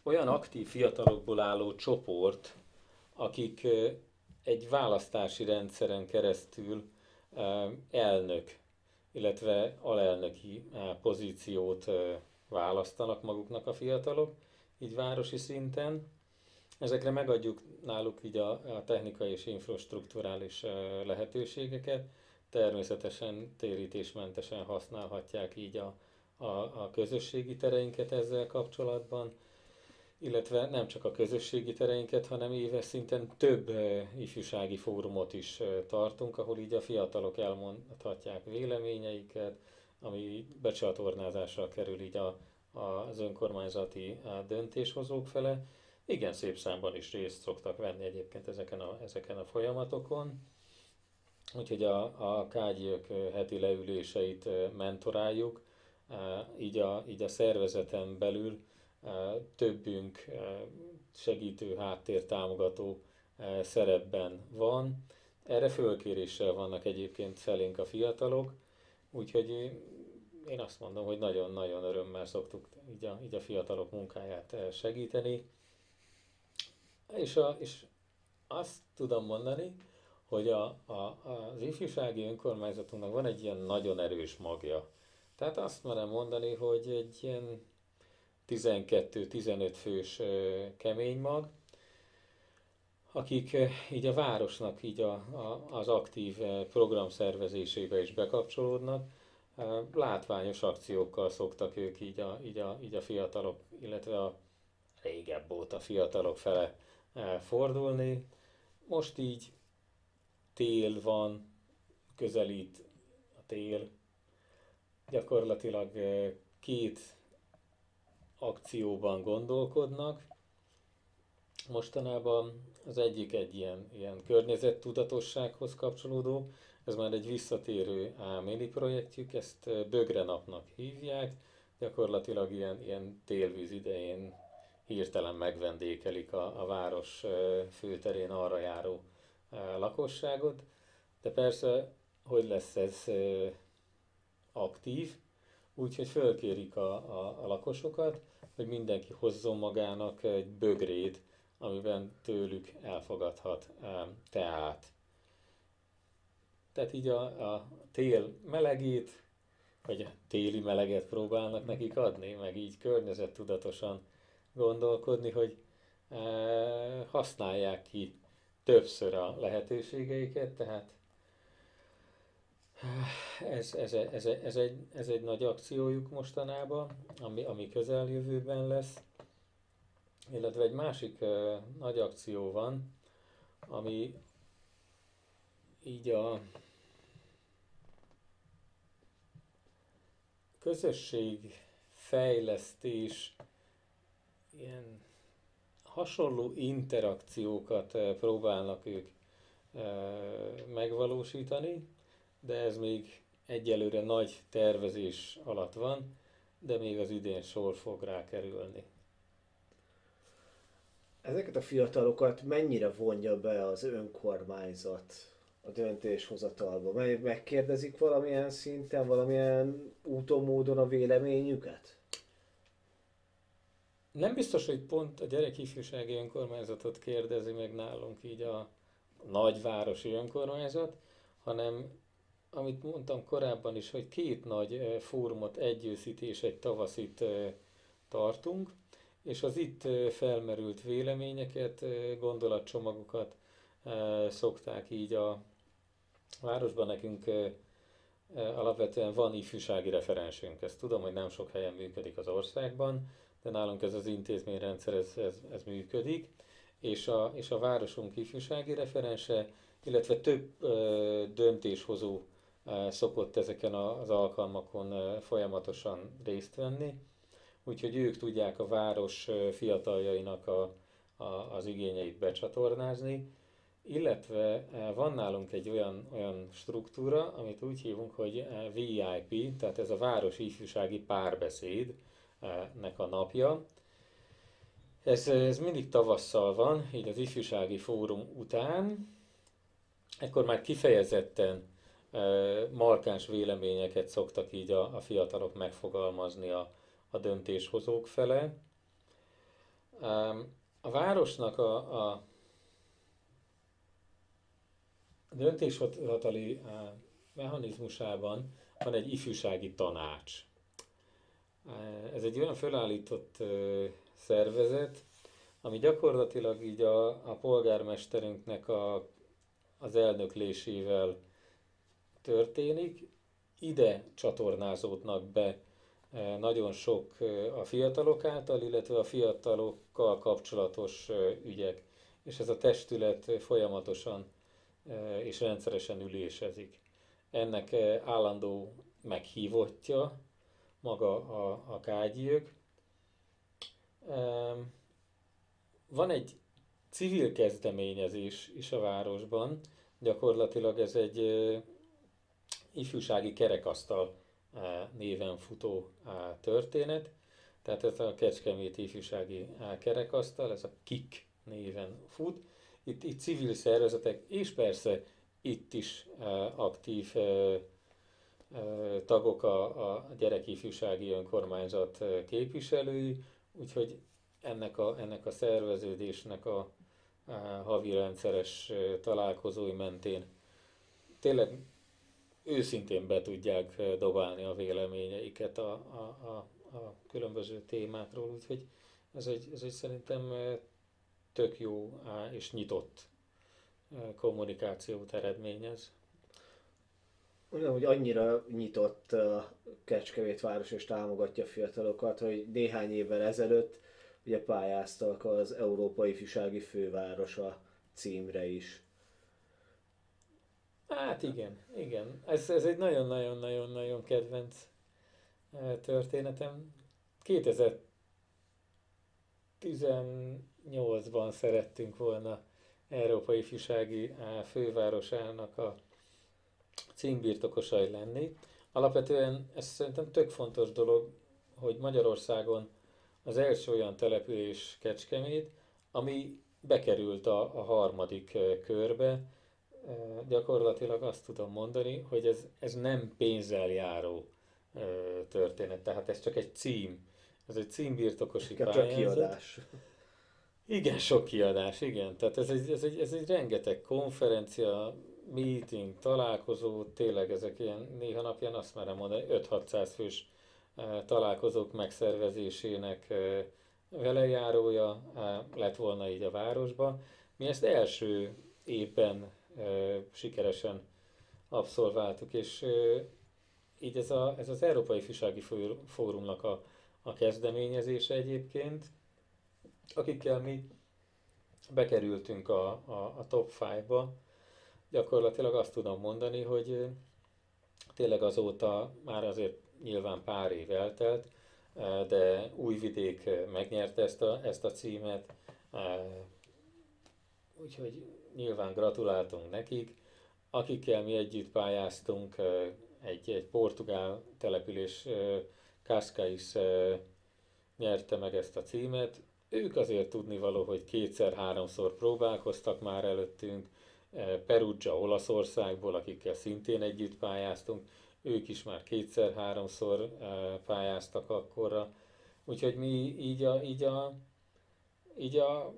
olyan aktív fiatalokból álló csoport, akik egy választási rendszeren keresztül elnök, illetve alelnöki pozíciót választanak maguknak a fiatalok, így városi szinten. Ezekre megadjuk náluk így a, a technikai és infrastruktúrális lehetőségeket, természetesen térítésmentesen használhatják így a, a, a közösségi tereinket ezzel kapcsolatban, illetve nem csak a közösségi tereinket, hanem éves szinten több ifjúsági fórumot is tartunk, ahol így a fiatalok elmondhatják véleményeiket, ami becsatornázásra kerül így a, a, az önkormányzati döntéshozók fele. Igen szép számban is részt szoktak venni egyébként ezeken a, ezeken a folyamatokon. Úgyhogy a, a kágyők heti leüléseit mentoráljuk, így a, így a szervezeten belül többünk segítő, háttér támogató szerepben van. Erre fölkéréssel vannak egyébként felénk a fiatalok, úgyhogy én azt mondom, hogy nagyon-nagyon örömmel szoktuk így a, így a fiatalok munkáját segíteni. És, a, és azt tudom mondani, hogy a, a, az ifjúsági önkormányzatunknak van egy ilyen nagyon erős magja. Tehát azt merem mondani, hogy egy ilyen 12-15 fős kemény mag, akik így a városnak így a, a, az aktív programszervezésébe is bekapcsolódnak. Látványos akciókkal szoktak ők így a, így a, így a fiatalok, illetve a régebb óta fiatalok fele fordulni. Most így tél van, közelít a tél. Gyakorlatilag két akcióban gondolkodnak. Mostanában az egyik egy ilyen, ilyen környezettudatossághoz kapcsolódó, ez már egy visszatérő áméli projektjük, ezt Bögre napnak hívják, gyakorlatilag ilyen, ilyen télvíz idején hirtelen megvendékelik a, a város főterén arra járó lakosságot, de persze, hogy lesz ez aktív, úgyhogy fölkérik a, a, a lakosokat, hogy mindenki hozzon magának egy bögrét, amiben tőlük elfogadhat teát. Tehát így a, a tél melegét, vagy a téli meleget próbálnak nekik adni, meg így környezettudatosan gondolkodni, hogy e, használják ki többször a lehetőségeiket, tehát ez, ez, ez, ez, egy, ez egy nagy akciójuk mostanában, ami, ami közeljövőben lesz. Illetve egy másik uh, nagy akció van, ami így a közösségfejlesztés ilyen hasonló interakciókat próbálnak ők megvalósítani, de ez még egyelőre nagy tervezés alatt van, de még az idén sor fog rá kerülni.
Ezeket a fiatalokat mennyire vonja be az önkormányzat a döntéshozatalba? Megkérdezik valamilyen szinten, valamilyen úton, módon a véleményüket?
Nem biztos, hogy pont a gyerekifjúsági önkormányzatot kérdezi meg nálunk így a nagyvárosi önkormányzat, hanem amit mondtam korábban is, hogy két nagy fórumot, egy és egy tavaszit tartunk, és az itt felmerült véleményeket, gondolatcsomagokat szokták így a városban nekünk alapvetően van ifjúsági referensünk. Ezt tudom, hogy nem sok helyen működik az országban, de nálunk ez az intézményrendszer, ez, ez, ez működik, és a, és a városunk ifjúsági referense, illetve több ö, döntéshozó ö, szokott ezeken az alkalmakon ö, folyamatosan részt venni, úgyhogy ők tudják a város fiataljainak a, a, az igényeit becsatornázni, illetve van nálunk egy olyan, olyan struktúra, amit úgy hívunk, hogy VIP, tehát ez a város ifjúsági párbeszéd, nek a napja. Ez, ez mindig tavasszal van, így az ifjúsági fórum után. Ekkor már kifejezetten markáns véleményeket szoktak így a, a fiatalok megfogalmazni a, a döntéshozók fele. A városnak a, a döntéshozatali mechanizmusában van egy ifjúsági tanács. Ez egy olyan felállított szervezet, ami gyakorlatilag így a, a polgármesterünknek a, az elnöklésével történik. Ide csatornázódnak be nagyon sok a fiatalok által, illetve a fiatalokkal kapcsolatos ügyek. És ez a testület folyamatosan és rendszeresen ülésezik. Ennek állandó meghívottja maga a, a kágyűk. Van egy civil kezdeményezés is a városban, gyakorlatilag ez egy ifjúsági kerekasztal néven futó történet, tehát ez a Kecskemét ifjúsági kerekasztal, ez a KIK néven fut. Itt, itt civil szervezetek, és persze itt is aktív tagok a, a gyerekifjúsági önkormányzat képviselői, úgyhogy ennek a, ennek a szerveződésnek a, havi rendszeres találkozói mentén tényleg őszintén be tudják dobálni a véleményeiket a, a, a, a különböző témákról, úgyhogy ez egy, ez egy szerintem tök jó és nyitott kommunikációt eredményez.
Olyan, hogy annyira nyitott Kecskevét város és támogatja a fiatalokat, hogy néhány évvel ezelőtt ugye pályáztak az Európai Fisági Fővárosa címre is.
Hát igen, igen. Ez, ez egy nagyon-nagyon-nagyon-nagyon kedvenc történetem. 2018-ban szerettünk volna Európai Fisági Fővárosának a címbirtokosai lenni. Alapvetően ez szerintem tök fontos dolog, hogy Magyarországon az első olyan település Kecskemét, ami bekerült a, a harmadik körbe. Gyakorlatilag azt tudom mondani, hogy ez, ez nem pénzzel járó történet, tehát ez csak egy cím. Ez egy címbirtokosi
pályázat. Csak kiadás.
Igen, sok kiadás, igen. Tehát ez egy, ez egy, ez egy rengeteg konferencia, meeting, találkozó, tényleg ezek ilyen, néha napján azt merem mondani, 5-600 fős találkozók megszervezésének velejárója lett volna így a városban. Mi ezt első évben sikeresen abszolváltuk, és így ez, a, ez az Európai Fisági Fórumnak a, a kezdeményezése egyébként, akikkel mi bekerültünk a, a, a top 5-ba, gyakorlatilag azt tudom mondani, hogy tényleg azóta már azért nyilván pár év eltelt, de Újvidék megnyerte ezt a, ezt a címet, úgyhogy nyilván gratuláltunk nekik. Akikkel mi együtt pályáztunk, egy, egy portugál település, Cascais nyerte meg ezt a címet. Ők azért tudnivaló, hogy kétszer-háromszor próbálkoztak már előttünk, Perugia Olaszországból, akikkel szintén együtt pályáztunk, ők is már kétszer-háromszor pályáztak akkorra. Úgyhogy mi így a, így a, így a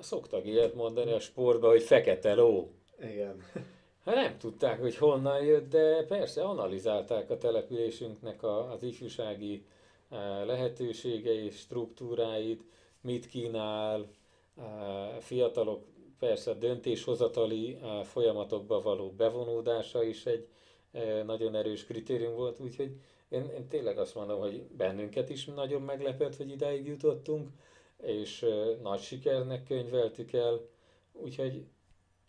szoktak ilyet mondani a sportban, hogy fekete ló.
Igen.
Hát nem tudták, hogy honnan jött, de persze analizálták a településünknek a, az ifjúsági lehetőségei és struktúráit, mit kínál, fiatalok persze döntéshozatali folyamatokba való bevonódása is egy nagyon erős kritérium volt, úgyhogy én, én tényleg azt mondom, hogy bennünket is nagyon meglepett, hogy idáig jutottunk, és nagy sikernek könyveltük el, úgyhogy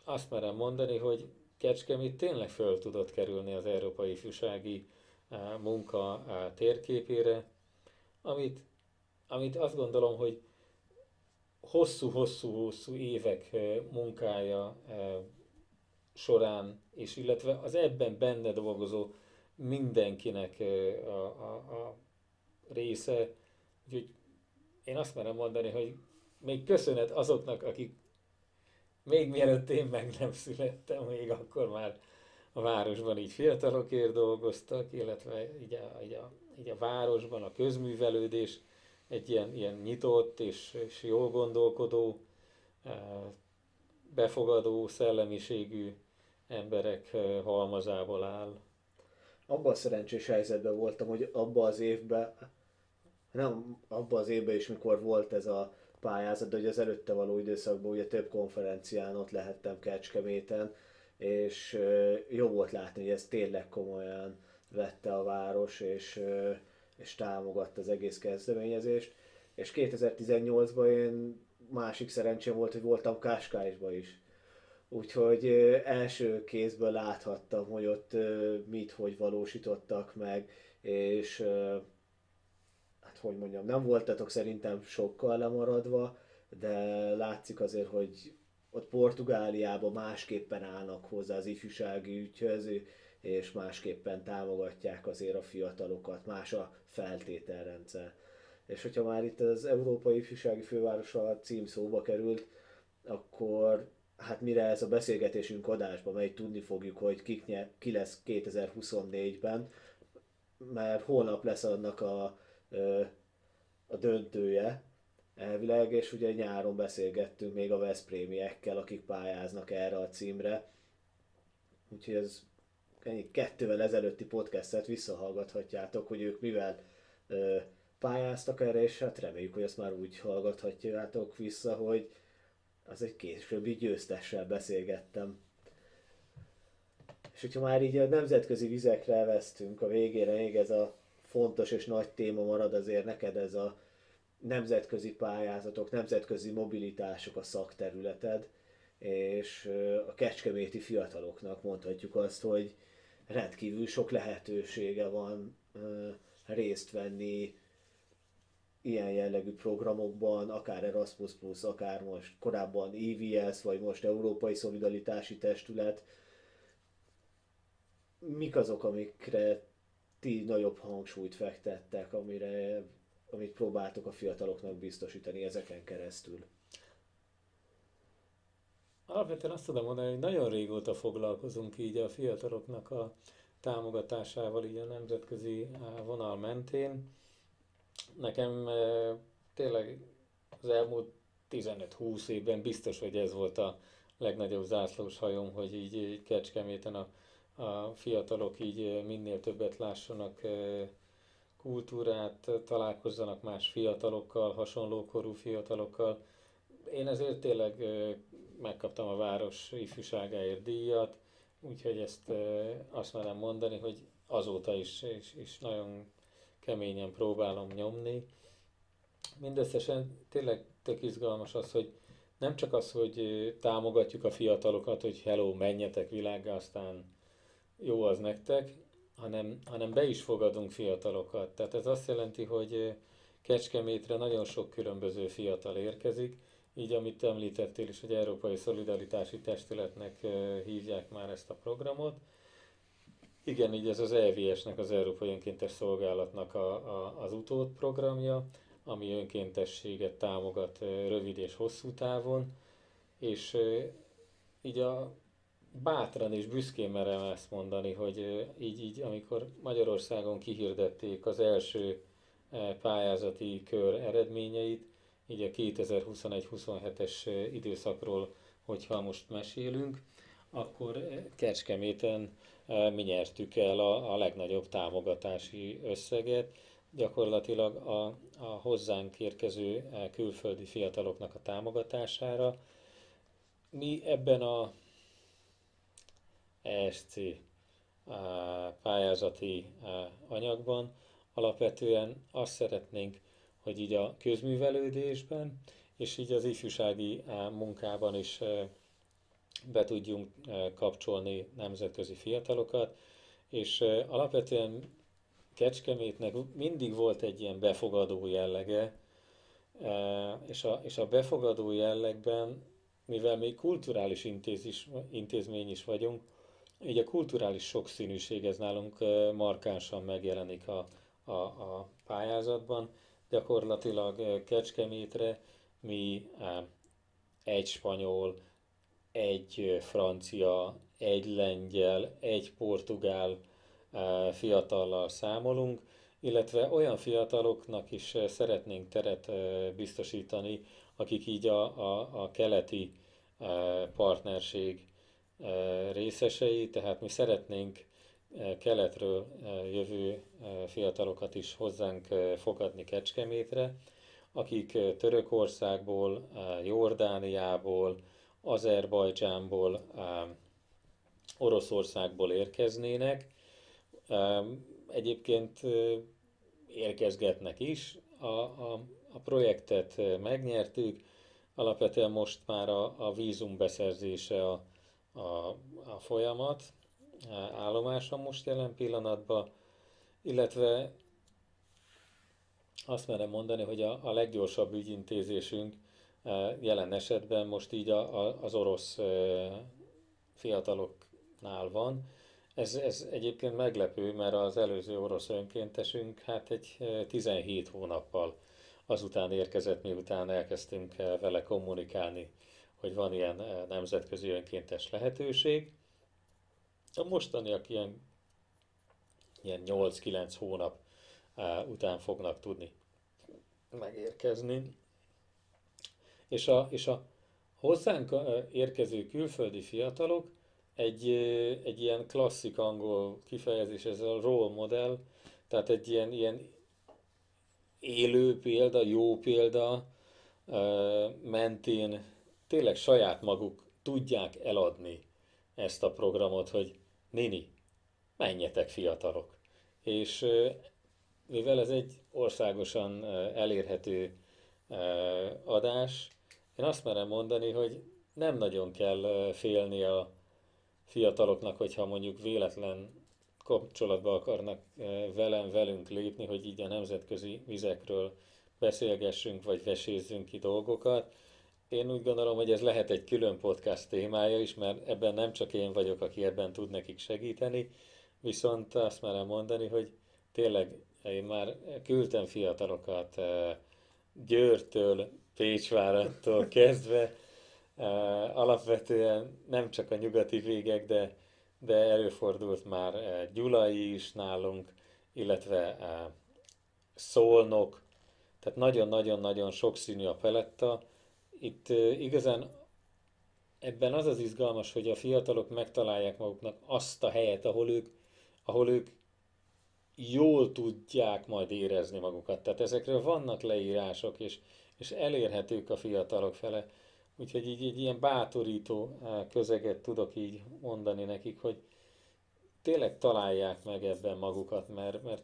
azt merem mondani, hogy Kecskemét tényleg föl tudott kerülni az európai ifjúsági munka térképére, amit, amit azt gondolom, hogy hosszú-hosszú-hosszú évek munkája során, és illetve az ebben benne dolgozó mindenkinek a, a, a része. Úgyhogy én azt merem mondani, hogy még köszönet azoknak, akik még mielőtt én meg nem születtem, még akkor már a városban így fiatalokért dolgoztak, illetve így a, így a, így a városban a közművelődés egy ilyen, ilyen nyitott és, és jól gondolkodó, befogadó szellemiségű emberek halmazából áll.
Abban a szerencsés helyzetben voltam, hogy abban az évben, nem abban az évben is, mikor volt ez a pályázat, de hogy az előtte való időszakban ugye több konferencián ott lehettem Kecskeméten, és jó volt látni, hogy ez tényleg komolyan vette a város, és, és támogatta az egész kezdeményezést. És 2018-ban én másik szerencsém volt, hogy voltam Káskáisban is. Úgyhogy első kézből láthattam, hogy ott mit, hogy valósítottak meg, és hát hogy mondjam, nem voltatok szerintem sokkal lemaradva, de látszik azért, hogy ott Portugáliában másképpen állnak hozzá az ifjúsági ügyhöz, és másképpen támogatják azért a fiatalokat, más a feltételrendszer. És hogyha már itt az Európai Ifjúsági Fővárosa cím szóba került, akkor hát mire ez a beszélgetésünk adásba megy, tudni fogjuk, hogy kik nyer, ki lesz 2024-ben, mert holnap lesz annak a, a döntője, elvileg, és ugye nyáron beszélgettünk még a Veszprémiekkel, akik pályáznak erre a címre. Úgyhogy ez ennyi kettővel ezelőtti podcastet visszahallgathatjátok, hogy ők mivel ö, pályáztak erre, és hát reméljük, hogy ezt már úgy hallgathatjátok vissza, hogy az egy későbbi győztessel beszélgettem. És hogyha már így a nemzetközi vizekre vesztünk a végére, még ez a fontos és nagy téma marad azért neked ez a nemzetközi pályázatok, nemzetközi mobilitások a szakterületed, és a kecskeméti fiataloknak mondhatjuk azt, hogy rendkívül sok lehetősége van részt venni ilyen jellegű programokban, akár Erasmus+, akár most korábban EVS, vagy most Európai Szolidaritási Testület. Mik azok, amikre ti nagyobb hangsúlyt fektettek, amire, amit próbáltok a fiataloknak biztosítani ezeken keresztül?
Alapvetően azt tudom mondani, hogy nagyon régóta foglalkozunk így a fiataloknak a támogatásával így a nemzetközi vonal mentén. Nekem e, tényleg az elmúlt 15-20 évben biztos, hogy ez volt a legnagyobb zászlós hajom, hogy így Kecskeméten a, a fiatalok így minél többet lássanak e, kultúrát, találkozzanak más fiatalokkal, hasonló korú fiatalokkal. Én ezért tényleg megkaptam a város ifjúságáért díjat, úgyhogy ezt azt merem mondani, hogy azóta is, is, is nagyon keményen próbálom nyomni. Mindösszesen tényleg tök izgalmas az, hogy nem csak az, hogy támogatjuk a fiatalokat, hogy hello, menjetek világgal, aztán jó az nektek, hanem, hanem be is fogadunk fiatalokat. Tehát ez azt jelenti, hogy Kecskemétre nagyon sok különböző fiatal érkezik, így amit említettél is, hogy Európai Szolidaritási Testületnek hívják már ezt a programot. Igen, így ez az EVS-nek, az Európai Önkéntes Szolgálatnak a, a, az utód programja, ami önkéntességet támogat rövid és hosszú távon, és így a bátran és büszkén merem ezt mondani, hogy így, így amikor Magyarországon kihirdették az első pályázati kör eredményeit, így a 2021-27-es időszakról, hogyha most mesélünk, akkor Kecskeméten mi nyertük el a, a legnagyobb támogatási összeget, gyakorlatilag a, a hozzánk érkező külföldi fiataloknak a támogatására. Mi ebben a ESC pályázati anyagban. Alapvetően azt szeretnénk hogy így a közművelődésben, és így az ifjúsági eh, munkában is eh, be tudjunk eh, kapcsolni nemzetközi fiatalokat, és alapvetően Kecskemétnek mindig volt egy ilyen befogadó jellege, és a, és a befogadó jellegben, mivel mi kulturális intézmény is vagyunk, így a kulturális sokszínűség ez nálunk markánsan megjelenik a, a, a pályázatban, gyakorlatilag Kecskemétre mi egy spanyol, egy francia, egy lengyel, egy portugál fiatallal számolunk, illetve olyan fiataloknak is szeretnénk teret biztosítani, akik így a, a, a keleti partnerség részesei, tehát mi szeretnénk keletről jövő fiatalokat is hozzánk fogadni Kecskemétre, akik Törökországból, Jordániából, Azerbajdzsánból, Oroszországból érkeznének. Egyébként érkezgetnek is. A, a, a projektet megnyertük, alapvetően most már a, a vízum beszerzése a, a, a folyamat, állomáson most jelen pillanatban, illetve azt merem mondani, hogy a, a leggyorsabb ügyintézésünk e, jelen esetben most így a, a, az orosz e, fiataloknál van. Ez, ez egyébként meglepő, mert az előző orosz önkéntesünk hát egy 17 e, hónappal azután érkezett, miután elkezdtünk vele kommunikálni, hogy van ilyen nemzetközi önkéntes lehetőség. A mostaniak ilyen, ilyen 8-9 hónap után fognak tudni megérkezni. És a, és a hozzánk érkező külföldi fiatalok egy, egy ilyen klasszik angol kifejezés, ez a role model, tehát egy ilyen, ilyen élő példa, jó példa mentén tényleg saját maguk tudják eladni ezt a programot, hogy Nini, menjetek fiatalok. És mivel ez egy országosan elérhető adás, én azt merem mondani, hogy nem nagyon kell félni a fiataloknak, hogyha mondjuk véletlen kapcsolatba akarnak velem, velünk lépni, hogy így a nemzetközi vizekről beszélgessünk, vagy vesézzünk ki dolgokat. Én úgy gondolom, hogy ez lehet egy külön podcast témája is, mert ebben nem csak én vagyok, aki ebben tud nekik segíteni, viszont azt merem mondani, hogy tényleg én már küldtem fiatalokat eh, Győrtől, Pécsvárattól kezdve, eh, alapvetően nem csak a nyugati végek, de, de előfordult már eh, Gyulai is nálunk, illetve Szolnok, tehát nagyon-nagyon-nagyon sokszínű a peletta. Itt igazán ebben az az izgalmas, hogy a fiatalok megtalálják maguknak azt a helyet, ahol ők, ahol ők jól tudják majd érezni magukat. Tehát ezekről vannak leírások, és, és elérhetők a fiatalok fele. Úgyhogy így egy ilyen bátorító közeget tudok így mondani nekik, hogy tényleg találják meg ebben magukat, mert, mert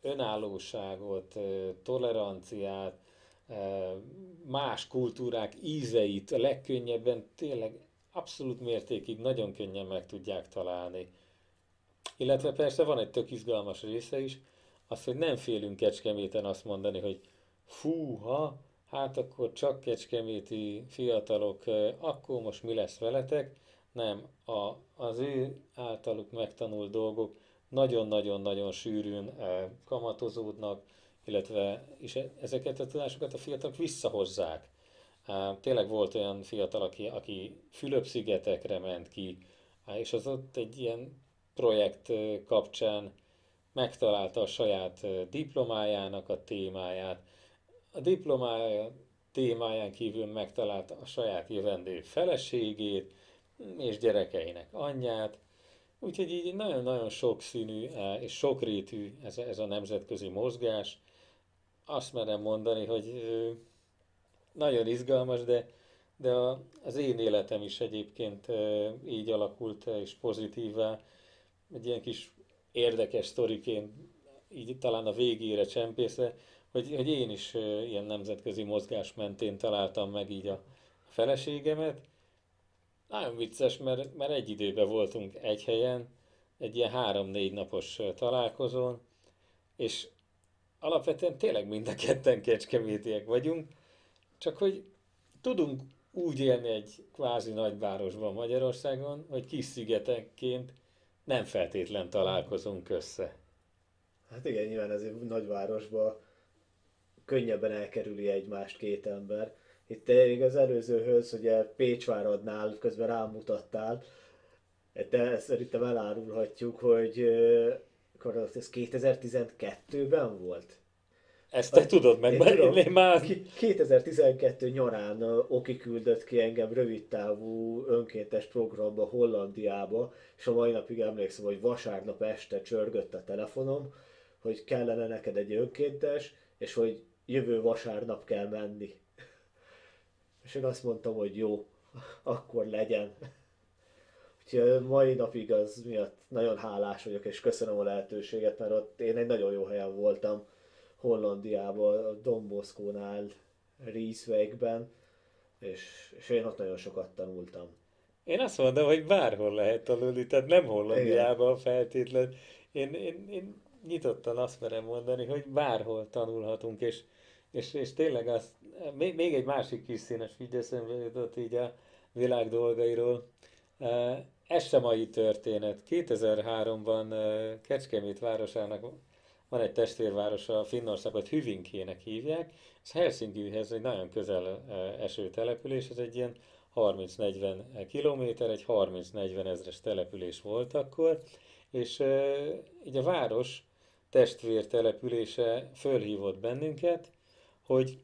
önállóságot, toleranciát, más kultúrák ízeit a legkönnyebben tényleg abszolút mértékig nagyon könnyen meg tudják találni. Illetve persze van egy tök izgalmas része is, az, hogy nem félünk Kecskeméten azt mondani, hogy fúha, hát akkor csak kecskeméti fiatalok, akkor most mi lesz veletek? Nem, a, az ő általuk megtanult dolgok nagyon-nagyon-nagyon sűrűn kamatozódnak, illetve és e, ezeket a tudásokat a fiatalok visszahozzák. Tényleg volt olyan fiatal, aki, aki Fülöp-szigetekre ment ki, és az ott egy ilyen projekt kapcsán megtalálta a saját diplomájának a témáját. A diplomája témáján kívül megtalálta a saját jövendő feleségét és gyerekeinek anyját, Úgyhogy így nagyon-nagyon sokszínű és sokrétű ez a, ez a nemzetközi mozgás. Azt merem mondani, hogy nagyon izgalmas, de, de az én életem is egyébként így alakult és pozitívvá. Egy ilyen kis érdekes sztoriként, így talán a végére csempészve, hogy, hogy én is ilyen nemzetközi mozgás mentén találtam meg így a feleségemet, nagyon vicces, mert, mert egy időben voltunk egy helyen, egy ilyen három-négy napos találkozón, és alapvetően tényleg mind a ketten kecskemétiek vagyunk, csak hogy tudunk úgy élni egy kvázi nagyvárosban Magyarországon, hogy kis szigetenként nem feltétlen találkozunk össze.
Hát igen, nyilván egy nagyvárosban könnyebben elkerüli egymást két ember, itt még az előzőhöz, ugye Pécsváradnál közben rámutattál, de szerintem elárulhatjuk, hogy akkor ez 2012-ben volt.
Ezt te tudod meg, mert én, én már...
2012 nyarán Oki küldött ki engem rövidtávú önkéntes programba Hollandiába, és a mai napig emlékszem, hogy vasárnap este csörgött a telefonom, hogy kellene neked egy önkéntes, és hogy jövő vasárnap kell menni. És én azt mondtam, hogy jó, akkor legyen. Úgyhogy mai napig az miatt nagyon hálás vagyok, és köszönöm a lehetőséget, mert ott én egy nagyon jó helyen voltam, Hollandiában, a Domboszkónál, Rieswegben, és, és én ott nagyon sokat tanultam.
Én azt mondom, hogy bárhol lehet tanulni, tehát nem Hollandiában feltétlenül. Én, én, én nyitottan azt merem mondani, hogy bárhol tanulhatunk, és és, és tényleg az, még, még egy másik kis színes így eszembe jutott így a világ dolgairól. Ez sem mai történet. 2003-ban Kecskemét városának van egy testvérvárosa, Finnországot Hüvinkének hívják. Ez Helsinkihez egy nagyon közel eső település, ez egy ilyen 30-40 kilométer, egy 30-40 ezres település volt akkor, és így a város testvér települése fölhívott bennünket, hogy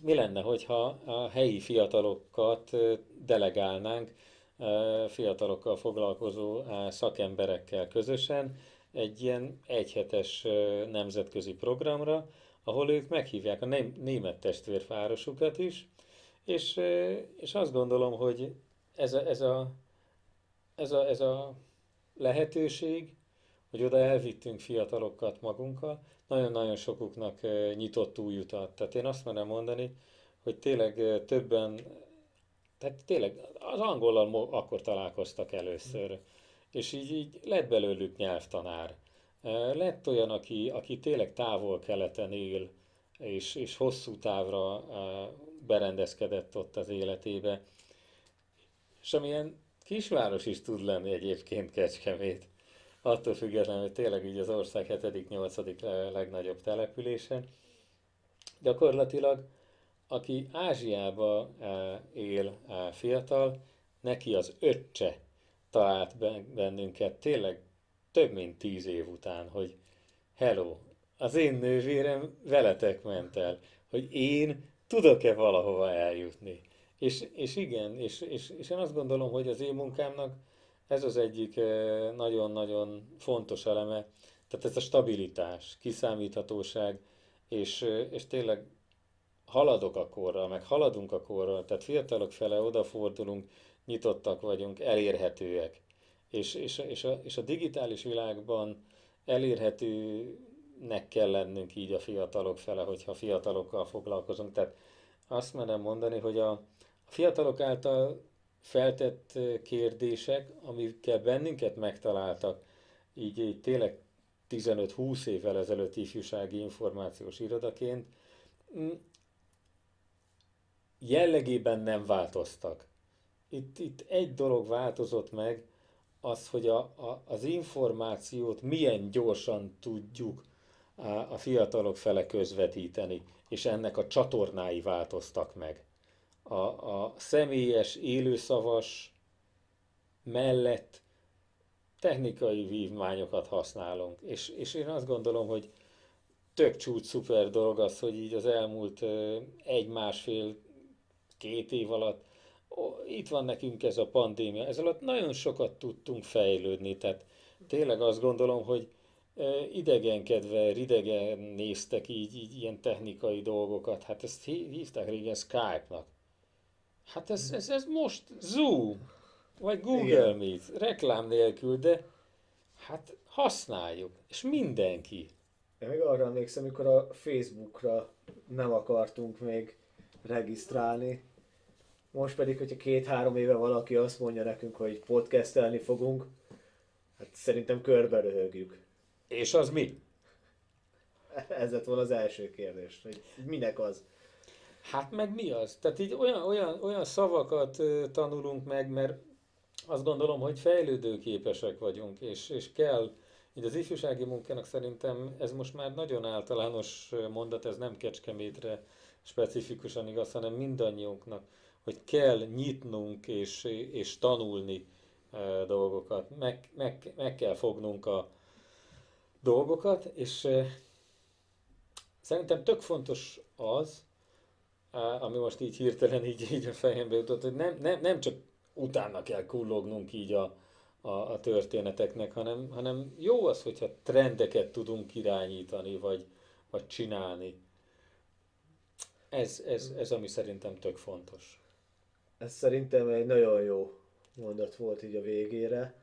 mi lenne, hogyha a helyi fiatalokat delegálnánk, fiatalokkal foglalkozó szakemberekkel közösen egy ilyen egyhetes nemzetközi programra, ahol ők meghívják a német testvérvárosukat is, és, és azt gondolom, hogy ez a, ez a, ez a, ez a lehetőség, hogy oda elvittünk fiatalokat magunkkal, nagyon-nagyon sokuknak nyitott új utat. Tehát én azt merem mondani, hogy tényleg többen, tehát tényleg az angollal akkor találkoztak először, és így, így lett belőlük nyelvtanár. Lett olyan, aki, aki tényleg távol-keleten él, és, és hosszú távra berendezkedett ott az életébe. És amilyen kisváros is tud lenni egyébként Kecskemét, attól függetlenül, hogy tényleg így az ország 7.-8. legnagyobb települése. Gyakorlatilag, aki Ázsiába él fiatal, neki az öccse talált bennünket tényleg több mint tíz év után, hogy hello, az én nővérem veletek ment el, hogy én tudok-e valahova eljutni. És, és igen, és, és, és én azt gondolom, hogy az én munkámnak ez az egyik eh, nagyon-nagyon fontos eleme, tehát ez a stabilitás, kiszámíthatóság, és, eh, és tényleg haladok a korral, meg haladunk a korral, tehát fiatalok fele odafordulunk, nyitottak vagyunk, elérhetőek. És, és, és, a, és a digitális világban elérhetőnek kell lennünk így a fiatalok fele, hogyha fiatalokkal foglalkozunk. Tehát azt merem mondani, hogy a, a fiatalok által feltett kérdések, amikkel bennünket megtaláltak, így, így tényleg 15-20 évvel ezelőtt ifjúsági információs irodaként, jellegében nem változtak. Itt, itt egy dolog változott meg, az, hogy a, a, az információt milyen gyorsan tudjuk a, a fiatalok fele közvetíteni, és ennek a csatornái változtak meg a, a személyes, élőszavas mellett technikai vívmányokat használunk. És, és én azt gondolom, hogy tök csúcs szuper dolog az, hogy így az elmúlt egy-másfél, két év alatt itt van nekünk ez a pandémia, ez alatt nagyon sokat tudtunk fejlődni, tehát tényleg azt gondolom, hogy idegenkedve, ridegen néztek így, így ilyen technikai dolgokat, hát ezt hívták régen Skype-nak. Hát ez, ez, ez most Zoom, vagy Google Igen. Meet, reklám nélkül, de hát használjuk, és mindenki.
Én még arra emlékszem, amikor a Facebookra nem akartunk még regisztrálni, most pedig, hogyha két-három éve valaki azt mondja nekünk, hogy podcastelni fogunk, hát szerintem körbe röhögjük.
És az mi?
Ez lett volna az első kérdés, hogy minek az?
Hát meg mi az? Tehát így olyan, olyan, olyan szavakat tanulunk meg, mert azt gondolom, hogy fejlődőképesek vagyunk, és, és kell, így az ifjúsági munkának szerintem ez most már nagyon általános mondat, ez nem Kecskemétre specifikusan igaz, hanem mindannyiunknak, hogy kell nyitnunk és, és tanulni e, dolgokat, meg, meg, meg kell fognunk a dolgokat, és e, szerintem tök fontos az, ami most így hirtelen így, így a fejembe jutott, hogy nem, nem, nem csak utána kell kullognunk így a, a, a történeteknek, hanem, hanem jó az, hogyha trendeket tudunk irányítani, vagy, vagy csinálni. Ez, ez, ez, ami szerintem tök fontos.
Ez szerintem egy nagyon jó mondat volt így a végére.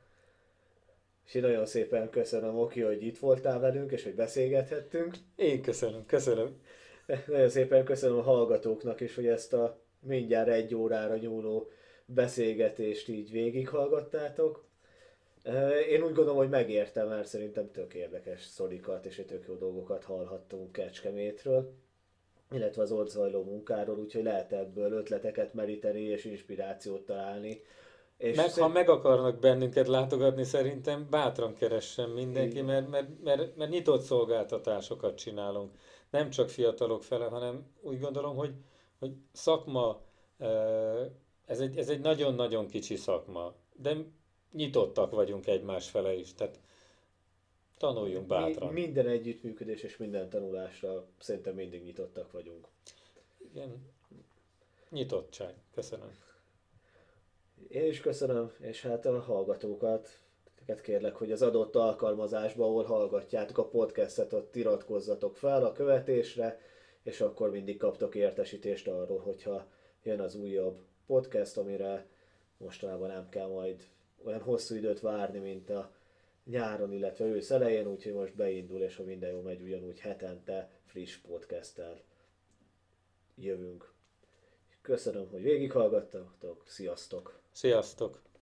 És én nagyon szépen köszönöm, Oki, hogy itt voltál velünk, és hogy beszélgethettünk.
Én köszönöm, köszönöm.
Nagyon szépen köszönöm a hallgatóknak is, hogy ezt a mindjárt egy órára nyúló beszélgetést így végighallgattátok. Én úgy gondolom, hogy megértem, mert szerintem tök érdekes szorikat és tök jó dolgokat hallhattunk Kecskemétről, illetve az ott zajló munkáról, úgyhogy lehet ebből ötleteket meríteni és inspirációt találni.
És Meg, szerint... ha meg akarnak bennünket látogatni, szerintem bátran keressen mindenki, mert, mert, mert, mert nyitott szolgáltatásokat csinálunk. Nem csak fiatalok fele, hanem úgy gondolom, hogy, hogy szakma, ez egy, ez egy nagyon-nagyon kicsi szakma, de nyitottak vagyunk egymás fele is, tehát tanuljunk bátran.
Mi, minden együttműködés és minden tanulásra szerintem mindig nyitottak vagyunk.
ilyen nyitottság. Köszönöm.
Én is köszönöm, és hát a hallgatókat, teket kérlek, hogy az adott alkalmazásban, ahol hallgatjátok a podcastet, ott iratkozzatok fel a követésre, és akkor mindig kaptok értesítést arról, hogyha jön az újabb podcast, amire mostanában nem kell majd olyan hosszú időt várni, mint a nyáron, illetve ősz elején, úgyhogy most beindul, és ha minden jó megy, ugyanúgy hetente friss podcasttel jövünk. Köszönöm, hogy végighallgattatok, sziasztok!
Sziasztok!